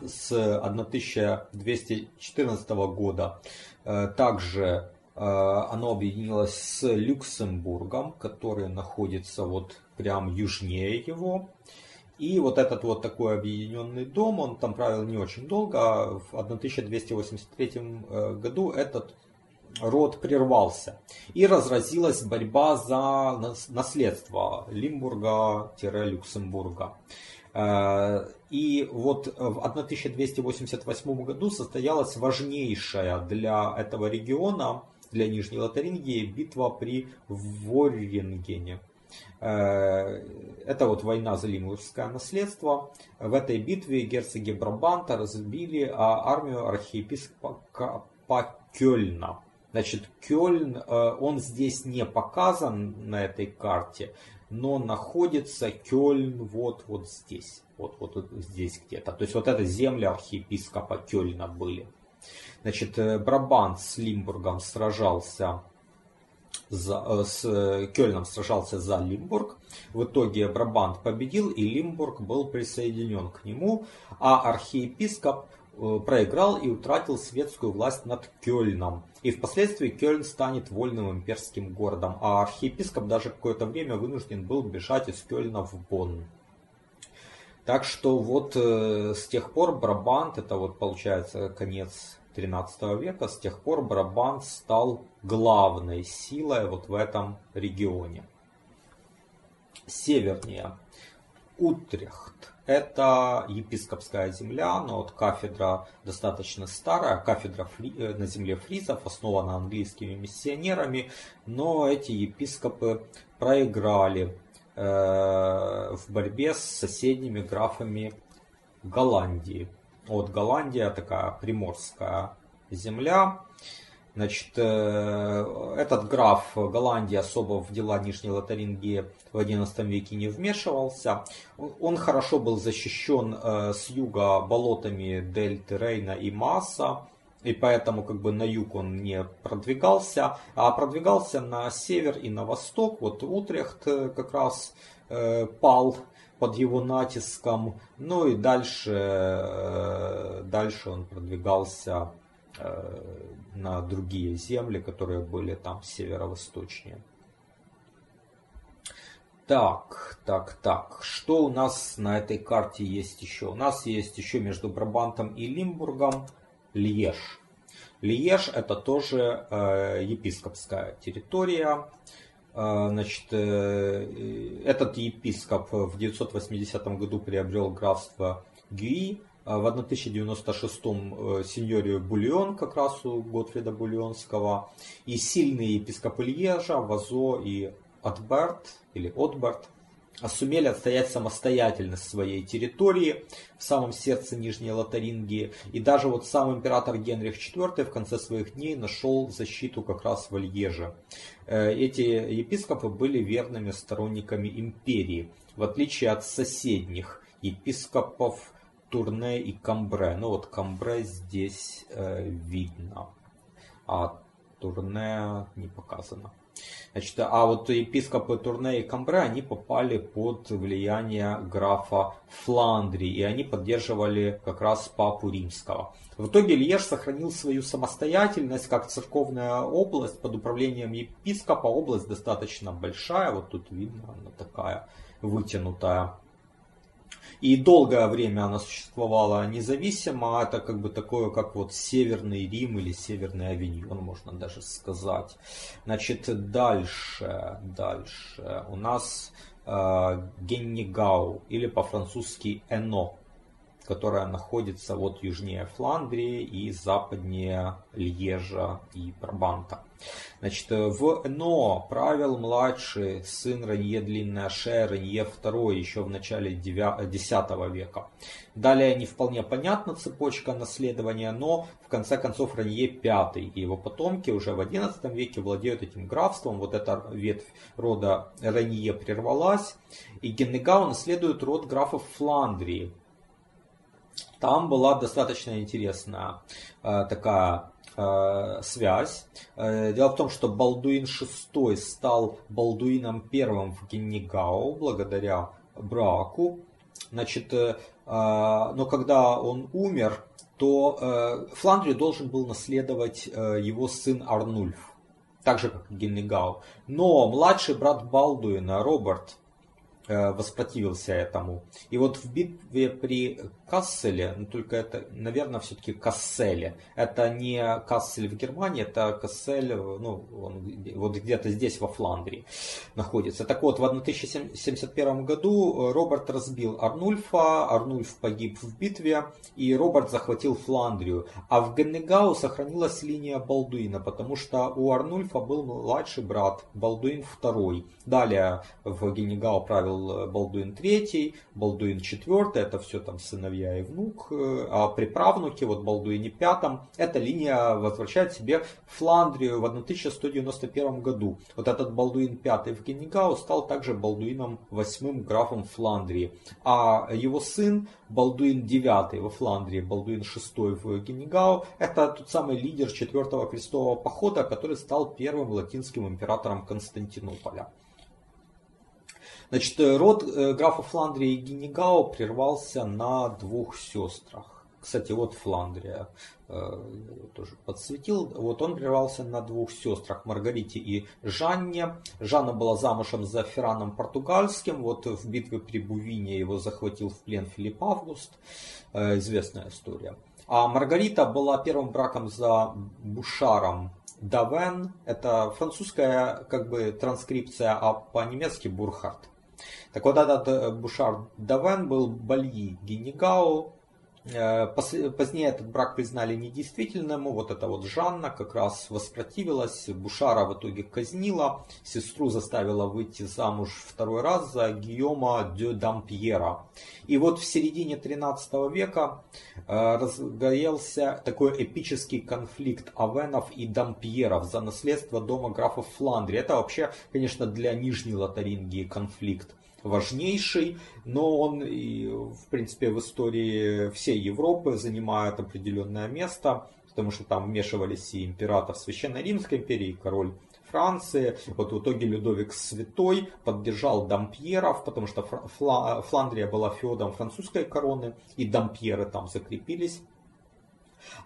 С 1214 года э, также э, оно объединилось с Люксембургом, который находится вот прям южнее его. И вот этот вот такой объединенный дом, он там правил не очень долго, а в 1283 э, году этот род прервался. И разразилась борьба за наследство Лимбурга-Люксембурга. Э, и вот в 1288 году состоялась важнейшая для этого региона для Нижней Лотарингии битва при Воррингене. Э, это вот война за лимургское наследство. В этой битве герцоги Брабанта разбили а, армию архиепископа Кёльна. Значит, Кёльн, э, он здесь не показан на этой карте, но находится Кёльн вот, вот здесь. Вот, вот здесь где-то. То есть вот это земли архиепископа Кёльна были. Значит, э, Брабант с Лимбургом сражался за, э, с Кёльном сражался за Лимбург. В итоге Брабант победил, и Лимбург был присоединен к нему, а архиепископ э, проиграл и утратил светскую власть над Кёльном. И впоследствии Кёльн станет вольным имперским городом, а архиепископ даже какое-то время вынужден был бежать из Кёльна в Бонн. Так что вот э, с тех пор Брабант, это вот получается конец 13 века, с тех пор Брабант стал главной силой вот в этом регионе. Севернее. Утрехт. Это епископская земля, но вот кафедра достаточно старая, кафедра фри, э, на земле фризов, основана английскими миссионерами, но эти епископы проиграли э, в борьбе с соседними графами Голландии. Вот Голландия такая приморская земля. Значит, э, этот граф Голландии особо в дела Нижней Лотарингии в XI веке не вмешивался. Он хорошо был защищен э, с юга болотами Дельты, Рейна и Масса. И поэтому как бы на юг он не продвигался, а продвигался на север и на восток. Вот Утрехт э, как раз пал под его натиском. Ну и дальше, дальше он продвигался на другие земли, которые были там северо-восточнее. Так, так, так. Что у нас на этой карте есть еще? У нас есть еще между Брабантом и Лимбургом Льеж. Льеж это тоже э, епископская территория. А, значит, э, этот епископ в 980 году приобрел графство Гюи, в 1096-м э, сеньорию Бульон, как раз у Готфрида Бульонского, и сильные епископы Льежа, Вазо и Отберт, или Отберт, сумели отстоять самостоятельность своей территории в самом сердце Нижней Лотарингии. И даже вот сам император Генрих IV в конце своих дней нашел защиту как раз в Альеже. Э, эти епископы были верными сторонниками империи, в отличие от соседних епископов Турне и Камбре. Ну вот Камбре здесь э, видно, а Турне не показано. Значит, а вот епископы Турне и Камбре, они попали под влияние графа Фландрии, и они поддерживали как раз папу римского. В итоге Льеж сохранил свою самостоятельность как церковная область под управлением епископа. Область достаточно большая, вот тут видно, она такая вытянутая. И долгое время она существовала независимо. Это как бы такое, как вот Северный Рим или Северный Авиньон, можно даже сказать. Значит, дальше, дальше у нас э, Геннигау или по-французски Эно которая находится вот южнее Фландрии и западнее Льежа и Брабанта. Значит, в Но правил младший сын Ранье Длинная Шея, Ранье II, еще в начале X века. Далее не вполне понятна цепочка наследования, но в конце концов Ранье V и его потомки уже в XI веке владеют этим графством. Вот эта ветвь рода Ранье прервалась, и Геннегау наследует род графов Фландрии, там была достаточно интересная э, такая э, связь. Э, дело в том, что Балдуин VI стал Балдуином I в Геннигау благодаря браку. Значит, но когда он умер, то Фландрию должен был наследовать его сын Арнульф, так же как и Геннигау. Но младший брат Балдуина, Роберт, воспротивился этому. И вот в битве при Касселе, ну только это, наверное, все-таки Касселе. Это не Кассель в Германии, это Кассель, ну, он вот где-то здесь, во Фландрии находится. Так вот, в 1071 году Роберт разбил Арнульфа, Арнульф погиб в битве, и Роберт захватил Фландрию. А в Геннегау сохранилась линия Балдуина, потому что у Арнульфа был младший брат, Балдуин II. Далее в Геннегау правил правил Балдуин III, Балдуин IV, это все там сыновья и внук, э, а при правнуке, вот Балдуине V, эта линия возвращает себе Фландрию в 1191 году. Вот этот Балдуин V в Генегау стал также Балдуином VIII графом Фландрии, а его сын Балдуин IX во Фландрии, Балдуин VI в Генегау, это тот самый лидер четвертого крестового похода, который стал первым латинским императором Константинополя. Значит, э, род э, графа Фландрии и Генегау прервался на двух сестрах. Кстати, вот Фландрия э, тоже подсветил. Вот он прервался на двух сестрах, Маргарите и Жанне. Жанна была замужем за Ферраном Португальским. Вот в битве при Бувине его захватил в плен Филипп Август. Известная история. А Маргарита была первым браком за Бушаром Давен. Это французская как бы транскрипция, а по-немецки Бурхард. Так вот этот э, Бушар Давен был Бальи Генегау. Э, позднее этот брак признали недействительным. Вот эта вот Жанна как раз воспротивилась. Бушара в итоге казнила. Сестру заставила выйти замуж второй раз за Гийома де Дампьера. И вот в середине 13 века э, разгорелся такой эпический конфликт Авенов и Дампьеров за наследство дома графов Фландрии. Это вообще, конечно, для Нижней Лотарингии конфликт важнейший, но он, и, в принципе, в истории всей Европы занимает определенное место, потому что там вмешивались и император Священной Римской империи, и король Франции. Вот в итоге Людовик Святой поддержал дампьеров, потому что Фландрия была феодом французской короны, и дампьеры там закрепились.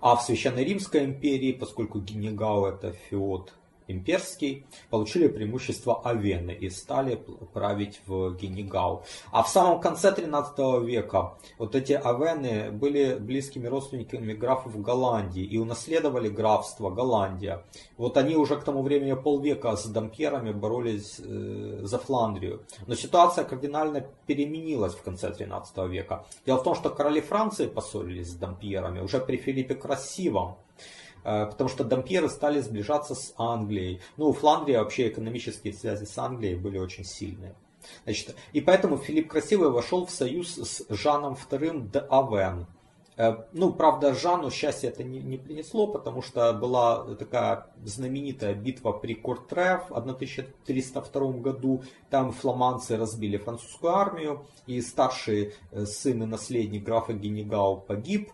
А в Священной Римской империи, поскольку Генегау это феод имперский, получили преимущество Авены и стали править в Генегау. А в самом конце 13 века вот эти Авены были близкими родственниками графов Голландии и унаследовали графство Голландия. Вот они уже к тому времени полвека с дампьерами боролись э, за Фландрию. Но ситуация кардинально переменилась в конце 13 века. Дело в том, что короли Франции поссорились с дампьерами уже при Филиппе Красивом. Э, потому что дампьеры стали сближаться с Англией. Ну, у Фландрии вообще экономические связи с Англией были очень сильные. Значит, и поэтому Филипп Красивый вошел в союз с Жаном II де Авен. Э, ну, правда, Жану счастья это не, не принесло, потому что была такая знаменитая битва при Кортре в 1302 году. Там фламандцы разбили французскую армию, и старший э, сын и наследник графа Генегау погиб.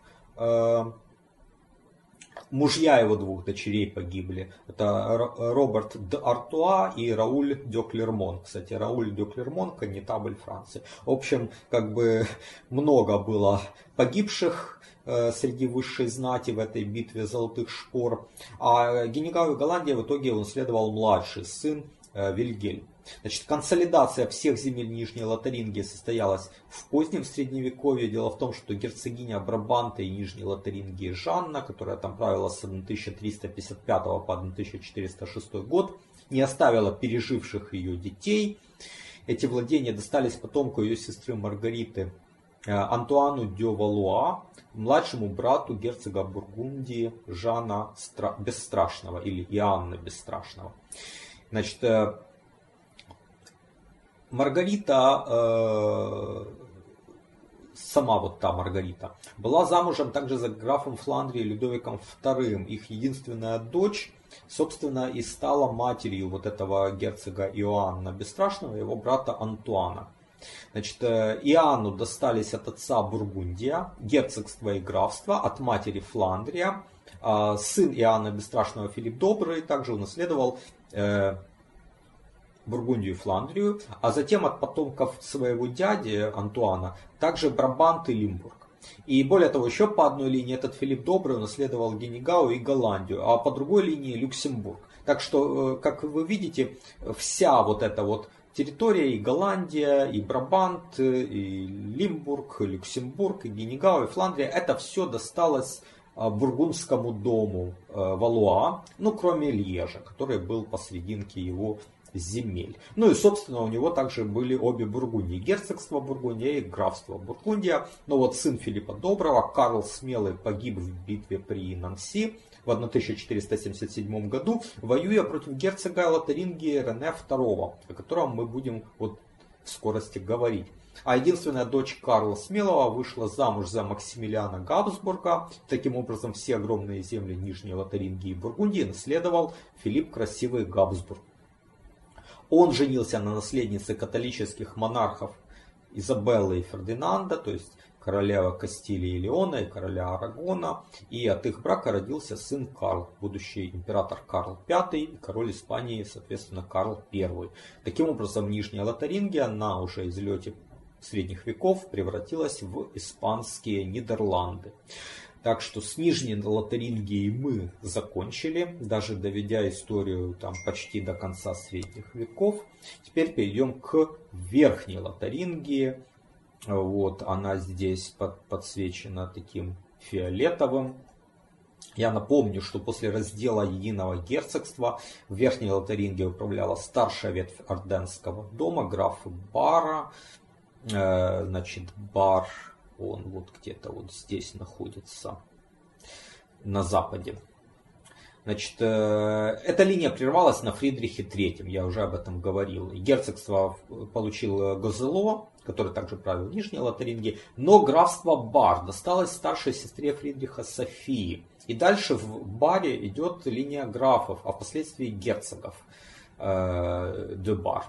Мужья его двух дочерей погибли. Это Роберт де Артуа и Рауль де Клермон. Кстати, Рауль де Клермон, коннетабль Франции. В общем, как бы много было погибших э, среди высшей знати в этой битве золотых шпор. А Генегау Голландия в итоге он следовал младший сын э, Вильгельм. Значит, консолидация всех земель Нижней Лотарингии состоялась в позднем Средневековье. Дело в том, что герцогиня Брабанта и Нижней Лотарингии Жанна, которая там правила с 1355 по 1406 год, не оставила переживших ее детей. Эти владения достались потомку ее сестры Маргариты э, Антуану де Валуа, младшему брату герцога Бургундии Жана Бесстрашного или Иоанна Бесстрашного. Значит, э, Маргарита, э, сама вот та Маргарита, была замужем также за графом Фландрии Людовиком II. Их единственная дочь, собственно, и стала матерью вот этого герцога Иоанна Бесстрашного, его брата Антуана. Значит, э, Иоанну достались от отца Бургундия, герцогство и графство, от матери Фландрия. А сын Иоанна Бесстрашного Филипп Добрый также унаследовал э, Бургундию и Фландрию, а затем от потомков своего дяди Антуана также Брабант и Лимбург. И более того, еще по одной линии этот Филипп Добрый унаследовал Генегау и Голландию, а по другой линии Люксембург. Так что, э, как вы видите, вся вот эта вот территория и Голландия, и Брабант, и Лимбург, и Люксембург, и Генегау, и Фландрия, это все досталось а, бургундскому дому Валуа, ну кроме Льежа, который был посрединке его земель. Ну и, собственно, у него также были обе Бургундии. Герцогство Бургундия и графство Бургундия. Но вот сын Филиппа Доброго, Карл Смелый, погиб в битве при Нанси в 1477 году, воюя против герцога Лотарингии Рене II, о котором мы будем вот в скорости говорить. А единственная дочь Карла Смелого вышла замуж за Максимилиана Габсбурга. Таким образом, все огромные земли Нижней Лотарингии и Бургундии наследовал Филипп Красивый Габсбург. Он женился на наследнице католических монархов Изабеллы и Фердинанда, то есть короля Кастилии и Леона и короля Арагона. И от их брака родился сын Карл, будущий император Карл V и король Испании, соответственно, Карл I. Таким образом, Нижняя Лотарингия на уже излете средних веков превратилась в испанские Нидерланды. Так что с Нижней Лотарингией мы закончили, даже доведя историю там почти до конца средних веков. Теперь перейдем к Верхней Лотарингии. Вот она здесь под, подсвечена таким фиолетовым. Я напомню, что после раздела единого герцогства в Верхней Лотарингии управляла старшая ветвь Орденского дома, графы Бара. Э, значит, Бар он вот где-то вот здесь находится, на западе. Значит, э, эта линия прервалась на Фридрихе III, я уже об этом говорил. Герцогство получил Гозело, который также правил Нижней Лотаринги, но графство Бар досталось старшей сестре Фридриха Софии. И дальше в Баре идет линия графов, а впоследствии герцогов э, де Бар.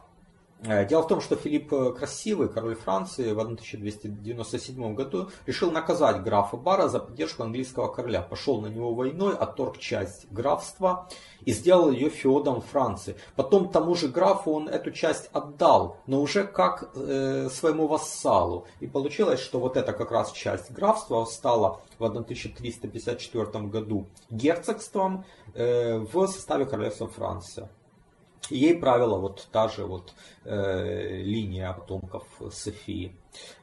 Э, дело в том, что Филипп э, Красивый, король Франции, в 1297 году решил наказать графа Бара за поддержку английского короля. Пошел на него войной, отторг часть графства и сделал ее феодом Франции. Потом тому же графу он эту часть отдал, но уже как э, своему вассалу. И получилось, что вот эта как раз часть графства стала в 1354 году герцогством э, в составе королевства Франции. Ей правила вот та же вот э, линия потомков Софии.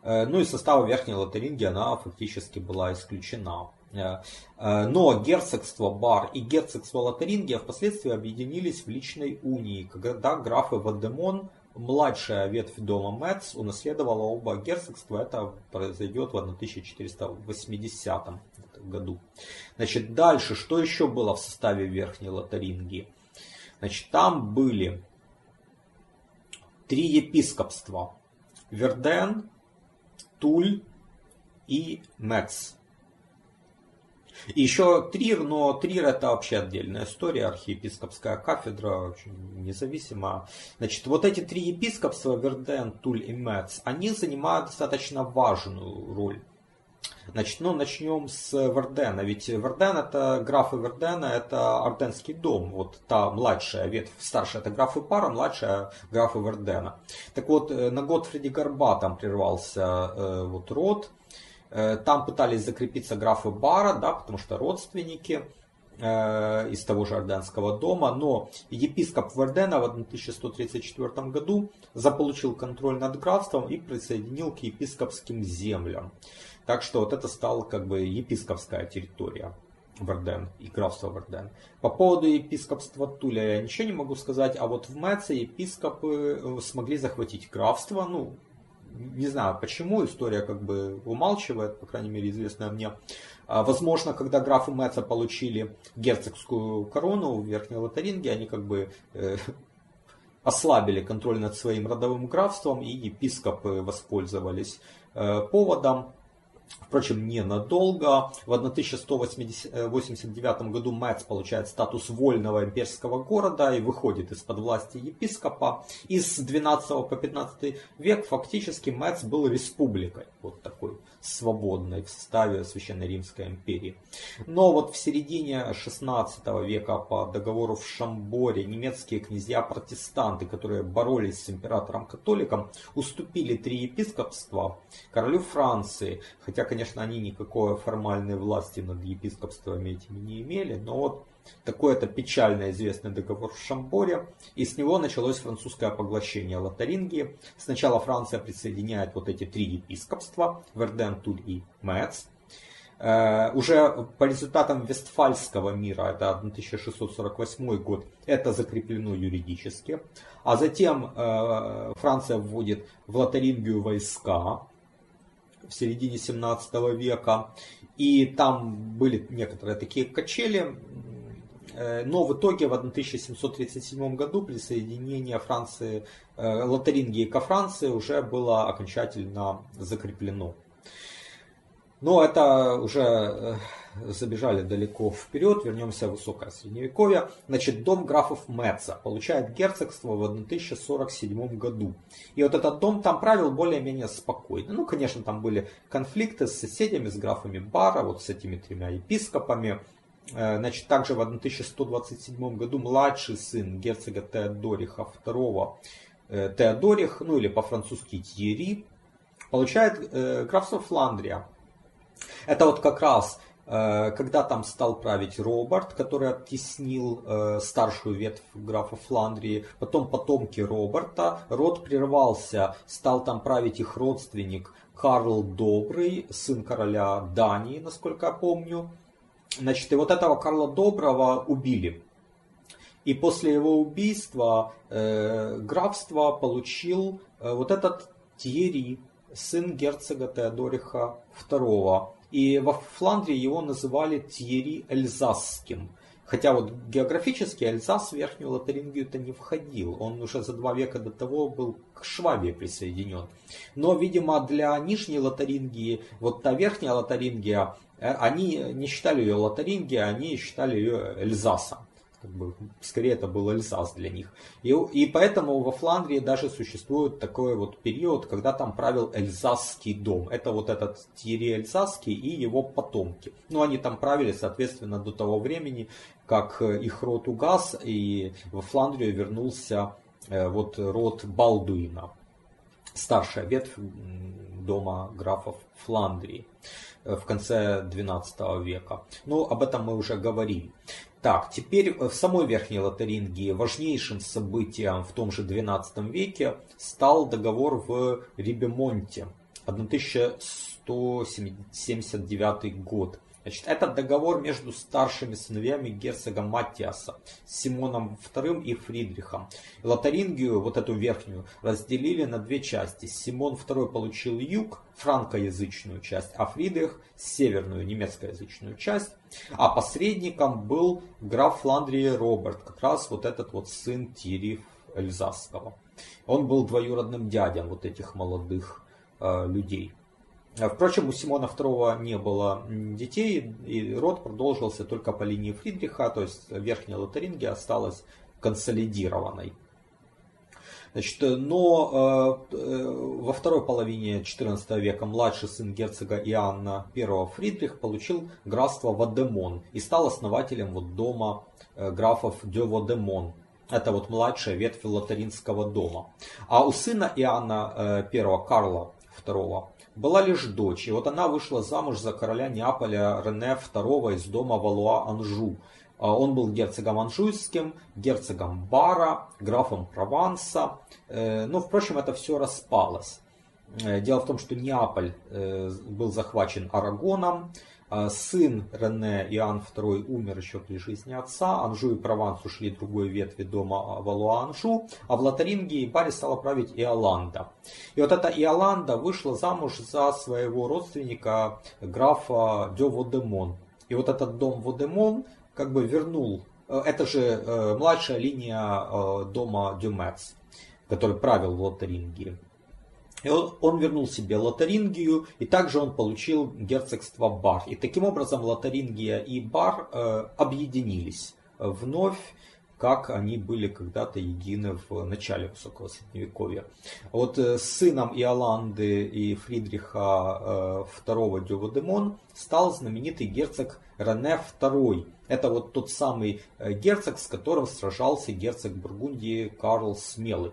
Э, ну и состава Верхней Лотарингии она фактически была исключена. Э, э, но герцогство Бар и герцогство Лотарингия впоследствии объединились в личной унии, когда графы Вадемон, младшая ветвь дома Мэтц, унаследовала оба герцогства. Это произойдет в 1480 году. Значит, дальше, что еще было в составе Верхней Лотарингии? Значит, там были три епископства. Верден, Туль и Мец. И еще Трир, но Трир это вообще отдельная история, архиепископская кафедра, очень независимая. Значит, вот эти три епископства, Верден, Туль и Мец, они занимают достаточно важную роль Значит, ну, начнем с Вердена. Ведь Верден это графы Вердена, это Арденский дом. Вот та младшая ветвь, старшая это графы Пара, младшая графы Вердена. Так вот, э, на год Фредди Горба там прервался э, вот род. Э, там пытались закрепиться графы Бара, да, потому что родственники э, из того же Орденского дома, но епископ Вердена в 1134 году заполучил контроль над графством и присоединил к епископским землям. Так что вот это стало как бы епископская территория. Верден и графство Верден. По поводу епископства Туля я ничего не могу сказать, а вот в Мэце епископы э, смогли захватить графство, ну, не знаю почему, история как бы умалчивает, по крайней мере известная мне. А, возможно, когда графы Мэца получили герцогскую корону в Верхней Лотаринге, они как бы э, ослабили контроль над своим родовым графством, и епископы воспользовались э, поводом Впрочем, ненадолго. В 1189 году Мэц получает статус вольного имперского города и выходит из-под власти епископа. И с 12 по 15 век фактически Мэц был республикой. Вот такой свободной в составе Священной Римской империи. Но вот в середине 16 века по договору в Шамборе немецкие князья-протестанты, которые боролись с императором-католиком, уступили три епископства королю Франции. Хотя, конечно, они никакой формальной власти над епископствами этими не имели, но вот Такой это печально известный договор в Шамборе, и с него началось французское поглощение Лотарингии. Сначала Франция присоединяет вот эти три епископства, Верден, Туль и Мец. Э, уже по результатам Вестфальского мира, это 1648 год, это закреплено юридически. А затем э, Франция вводит в Лотарингию войска в середине 17 века. И там были некоторые такие качели. Э, но в итоге в 1737 году присоединение Франции, Лотарингии ко Франции уже было окончательно закреплено. Но это уже э, забежали далеко вперед, вернемся в высокое средневековье. Значит, дом графов Меца получает герцогство в 1047 году. И вот этот дом там правил более-менее спокойно. Ну, конечно, там были конфликты с соседями, с графами Бара, вот с этими тремя епископами. Э, значит, также в 1127 году младший сын герцога Теодориха II, э, Теодорих, ну или по-французски Тьери, получает графство Фландрия. Это вот как раз э, когда там стал править Роберт, который оттеснил э, старшую ветвь графа Фландрии, потом потомки Роберта, род прервался, стал там править их родственник Карл Добрый, сын короля Дании, насколько я помню. Значит, и вот этого Карла Доброго убили. И после его убийства э, графство получил э, вот этот Тьерри, сын герцога Теодориха II. И во Фландрии его называли Тьерри Эльзасским. Хотя вот географически Эльзас в Верхнюю Лотарингию-то не входил. Он уже за два века до того был к Швабии присоединен. Но, видимо, для Нижней Лотарингии, вот та Верхняя Лотарингия, э, они не считали ее Лотарингией, они считали ее Эльзасом как бы, скорее это был Эльзас для них. И, и поэтому во Фландрии даже существует такой вот период, когда там правил Эльзасский дом. Это вот этот Тири Эльзасский и его потомки. Ну, они там правили, соответственно, до того времени, как их род угас, и во Фландрию вернулся э, вот род Балдуина, старшая ветвь дома графов Фландрии э, в конце XII века. Ну, об этом мы уже говорили. Так, теперь в самой Верхней Лотарингии важнейшим событием в том же XII веке стал договор в Рибемонте, 1179 год. Значит, это договор между старшими сыновьями герцога Маттиаса, Симоном II и Фридрихом. Лотарингию, вот эту верхнюю, разделили на две части. Симон II получил юг, франкоязычную часть, а Фридрих северную, немецкоязычную часть. А посредником был граф Фландрии Роберт, как раз вот этот вот сын Тири Эльзасского. Он был двоюродным дядем вот этих молодых э, людей. А, впрочем, у Симона II не было детей, и род продолжился только по линии Фридриха, то есть Верхняя Лотарингия осталась консолидированной. Значит, но э, э, во второй половине XIV века младший сын герцога Иоанна I Фридрих получил графство Вадемон и стал основателем вот дома э, графов де Вадемон. Это вот младшая ветвь лотаринского дома. А у сына Иоанна I Карла II была лишь дочь, и вот она вышла замуж за короля Неаполя Рене II из дома Валуа-Анжу. А, он был герцогом Анжуйским, герцогом Бара, графом Прованса. Э, но, впрочем, это все распалось. Э, дело в том, что Неаполь э, был захвачен Арагоном, сын Рене Иоанн II умер еще при жизни отца. Анжу и Прованс ушли другой ветви дома Валуа-Анжу. А в Лотарингии и Баре стала править Иоланда. И вот эта Иоланда вышла замуж за своего родственника графа де Водемон. И вот этот дом Водемон как бы вернул, э, это же э, младшая линия э, дома Дюмец, который правил в Лотарингии. И он, он вернул себе Лотарингию, и также он получил герцогство Бар. И таким образом Лотарингия и Бар э, объединились вновь, как они были когда-то едины в начале Высокого Средневековья. Вот э, с сыном Иоланды и Фридриха э, II Дювадемон стал знаменитый герцог Рене II. Это вот тот самый э, герцог, с которым сражался герцог Бургундии Карл Смелый.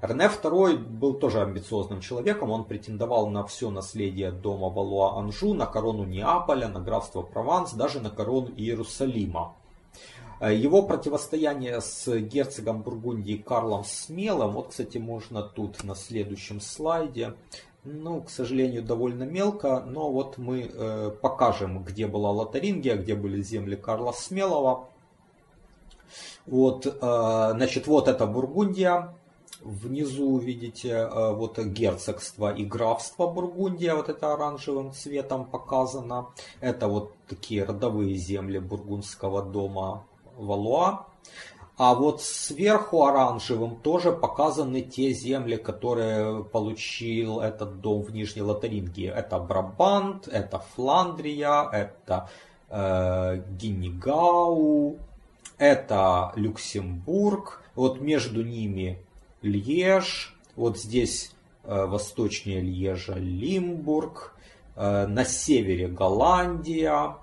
Рене II был тоже амбициозным человеком, он претендовал на все наследие дома Валуа-Анжу, на корону Неаполя, на графство Прованс, даже на корону Иерусалима. Его противостояние с герцогом Бургундии Карлом Смелым, вот, кстати, можно тут на следующем слайде, ну, к сожалению, довольно мелко, но вот мы э, покажем, где была Лотарингия, где были земли Карла Смелого. Вот, э, значит, вот это Бургундия, Внизу видите э, вот герцогство и графство Бургундия, вот это оранжевым цветом показано. Это вот такие родовые земли бургундского дома Валуа. А вот сверху оранжевым тоже показаны те земли, которые получил этот дом в Нижней Лотарингии. Это Брабант, это Фландрия, это э, Гиннигау, это Люксембург. Вот между ними Льеж, вот здесь э, восточнее Льежа Лимбург, э, на севере Голландия,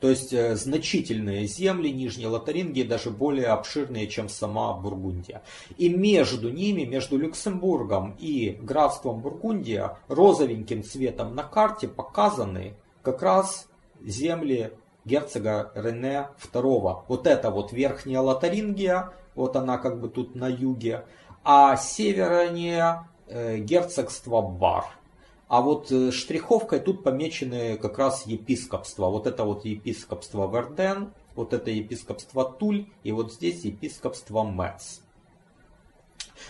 то есть э, значительные земли Нижней Лотарингии, даже более обширные, чем сама Бургундия. И между ними, между Люксембургом и графством Бургундия, розовеньким цветом на карте показаны как раз земли герцога Рене II. Вот это вот Верхняя Лотарингия, вот она как бы тут на юге, а севернее э, герцогство Бар. А вот э, штриховкой тут помечены как раз епископства. Вот это вот епископство Верден, вот это епископство Туль и вот здесь епископство Мец.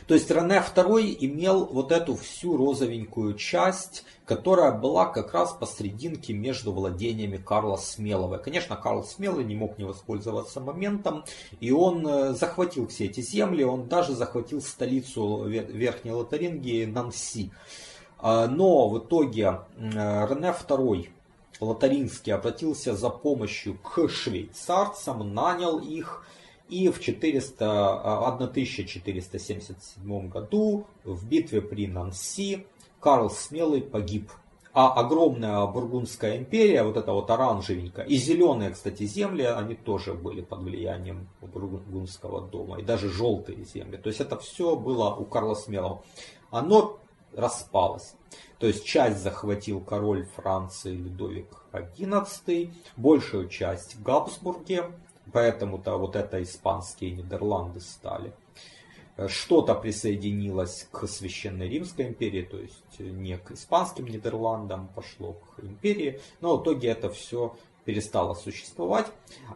То есть Рене II имел вот эту всю розовенькую часть, которая была как раз посрединке между владениями Карла Смелого. Конечно, Карл Смелый не мог не воспользоваться моментом, и он э, захватил все эти земли, он даже захватил столицу Верхней Лотарингии Нанси. А, но в итоге Рене II Лотаринский обратился за помощью к швейцарцам, нанял их, и в 400, 1477 а, году в битве при Нанси Карл Смелый погиб. А огромная Бургундская империя, вот эта вот оранжевенькая, и зеленые, кстати, земли, они тоже были под влиянием Бургундского дома, и даже желтые земли. То есть это все было у Карла Смелого. Оно распалось. То есть часть захватил король Франции Людовик XI, большую часть в Габсбурге, Поэтому-то вот это испанские Нидерланды стали. Что-то присоединилось к Священной Римской империи, то есть не к испанским Нидерландам пошло к империи, но в итоге это все перестало существовать.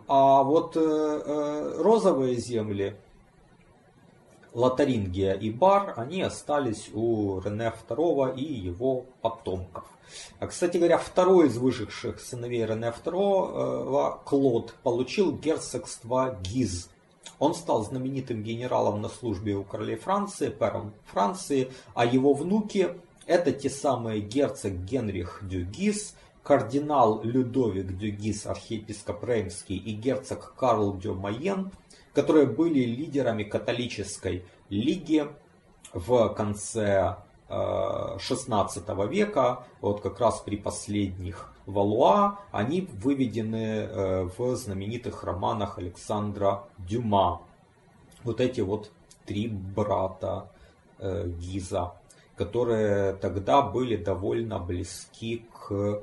А вот э, э, розовые земли, Лотарингия и Бар, они остались у Рене II и его потомков. А, кстати говоря, второй из выживших сыновей Рене II, Клод, получил герцогство Гиз. Он стал знаменитым генералом на службе у королей Франции, пером Франции, а его внуки это те самые герцог Генрих Дюгиз, кардинал Людовик Дюгиз, архиепископ Реймский и герцог Карл Дю Майен, которые были лидерами католической лиги в конце 16 века, вот как раз при последних Валуа, они выведены э, в знаменитых романах Александра Дюма. Вот эти вот три брата э, Гиза, которые тогда были довольно близки к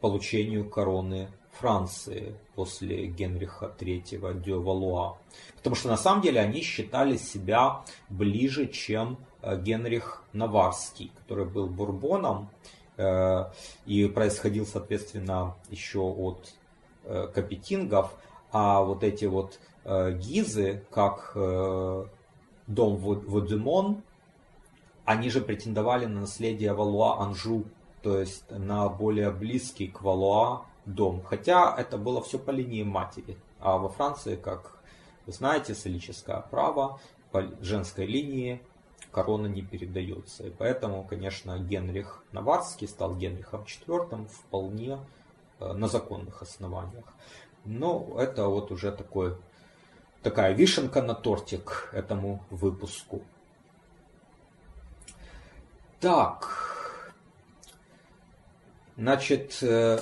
получению короны Франции после Генриха III де Валуа. Потому что на самом деле они считали себя ближе, чем Э, Генрих Наварский, который был бурбоном э, и происходил, соответственно, еще от э, капетингов, а вот эти вот гизы, как дом Водемон, они же претендовали на наследие Валуа Анжу, то есть на более близкий к Валуа дом. Хотя это было все по линии матери. А во Франции, как вы знаете, солическое право по женской линии корона не передается. И поэтому, конечно, Генрих Наварский стал Генрихом IV вполне э, на законных основаниях. Но это вот уже такой, такая вишенка на тортик этому выпуску. Так, значит, э,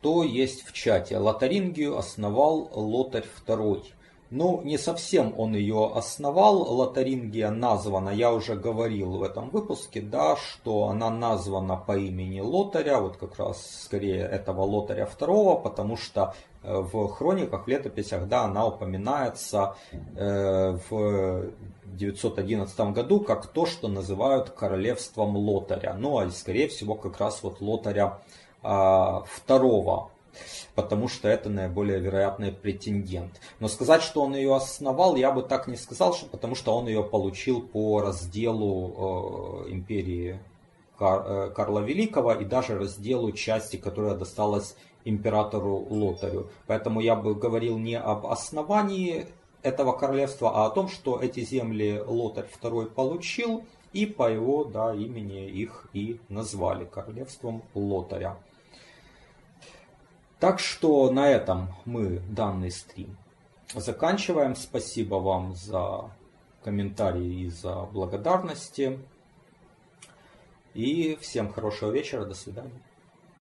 что есть в чате? Лотарингию основал Лотарь II. Ну, не совсем он ее основал. Лотарингия названа, я уже говорил в этом выпуске, да, что она названа по имени Лотаря, вот как раз скорее этого Лотаря второго, потому что э, в хрониках, в летописях, да, она упоминается э, в 911 году как то, что называют королевством Лотаря. Ну, а скорее всего как раз вот Лотаря второго потому что это наиболее вероятный претендент. Но сказать, что он ее основал, я бы так не сказал, что, потому что он ее получил по разделу э, империи Кар, э, Карла Великого и даже разделу части, которая досталась императору Лотарю. Поэтому я бы говорил не об основании этого королевства, а о том, что эти земли Лотарь II получил, и по его да, имени их и назвали королевством Лотаря. Так что на этом мы данный стрим заканчиваем. Спасибо вам за комментарии и за благодарности. И всем хорошего вечера. До свидания.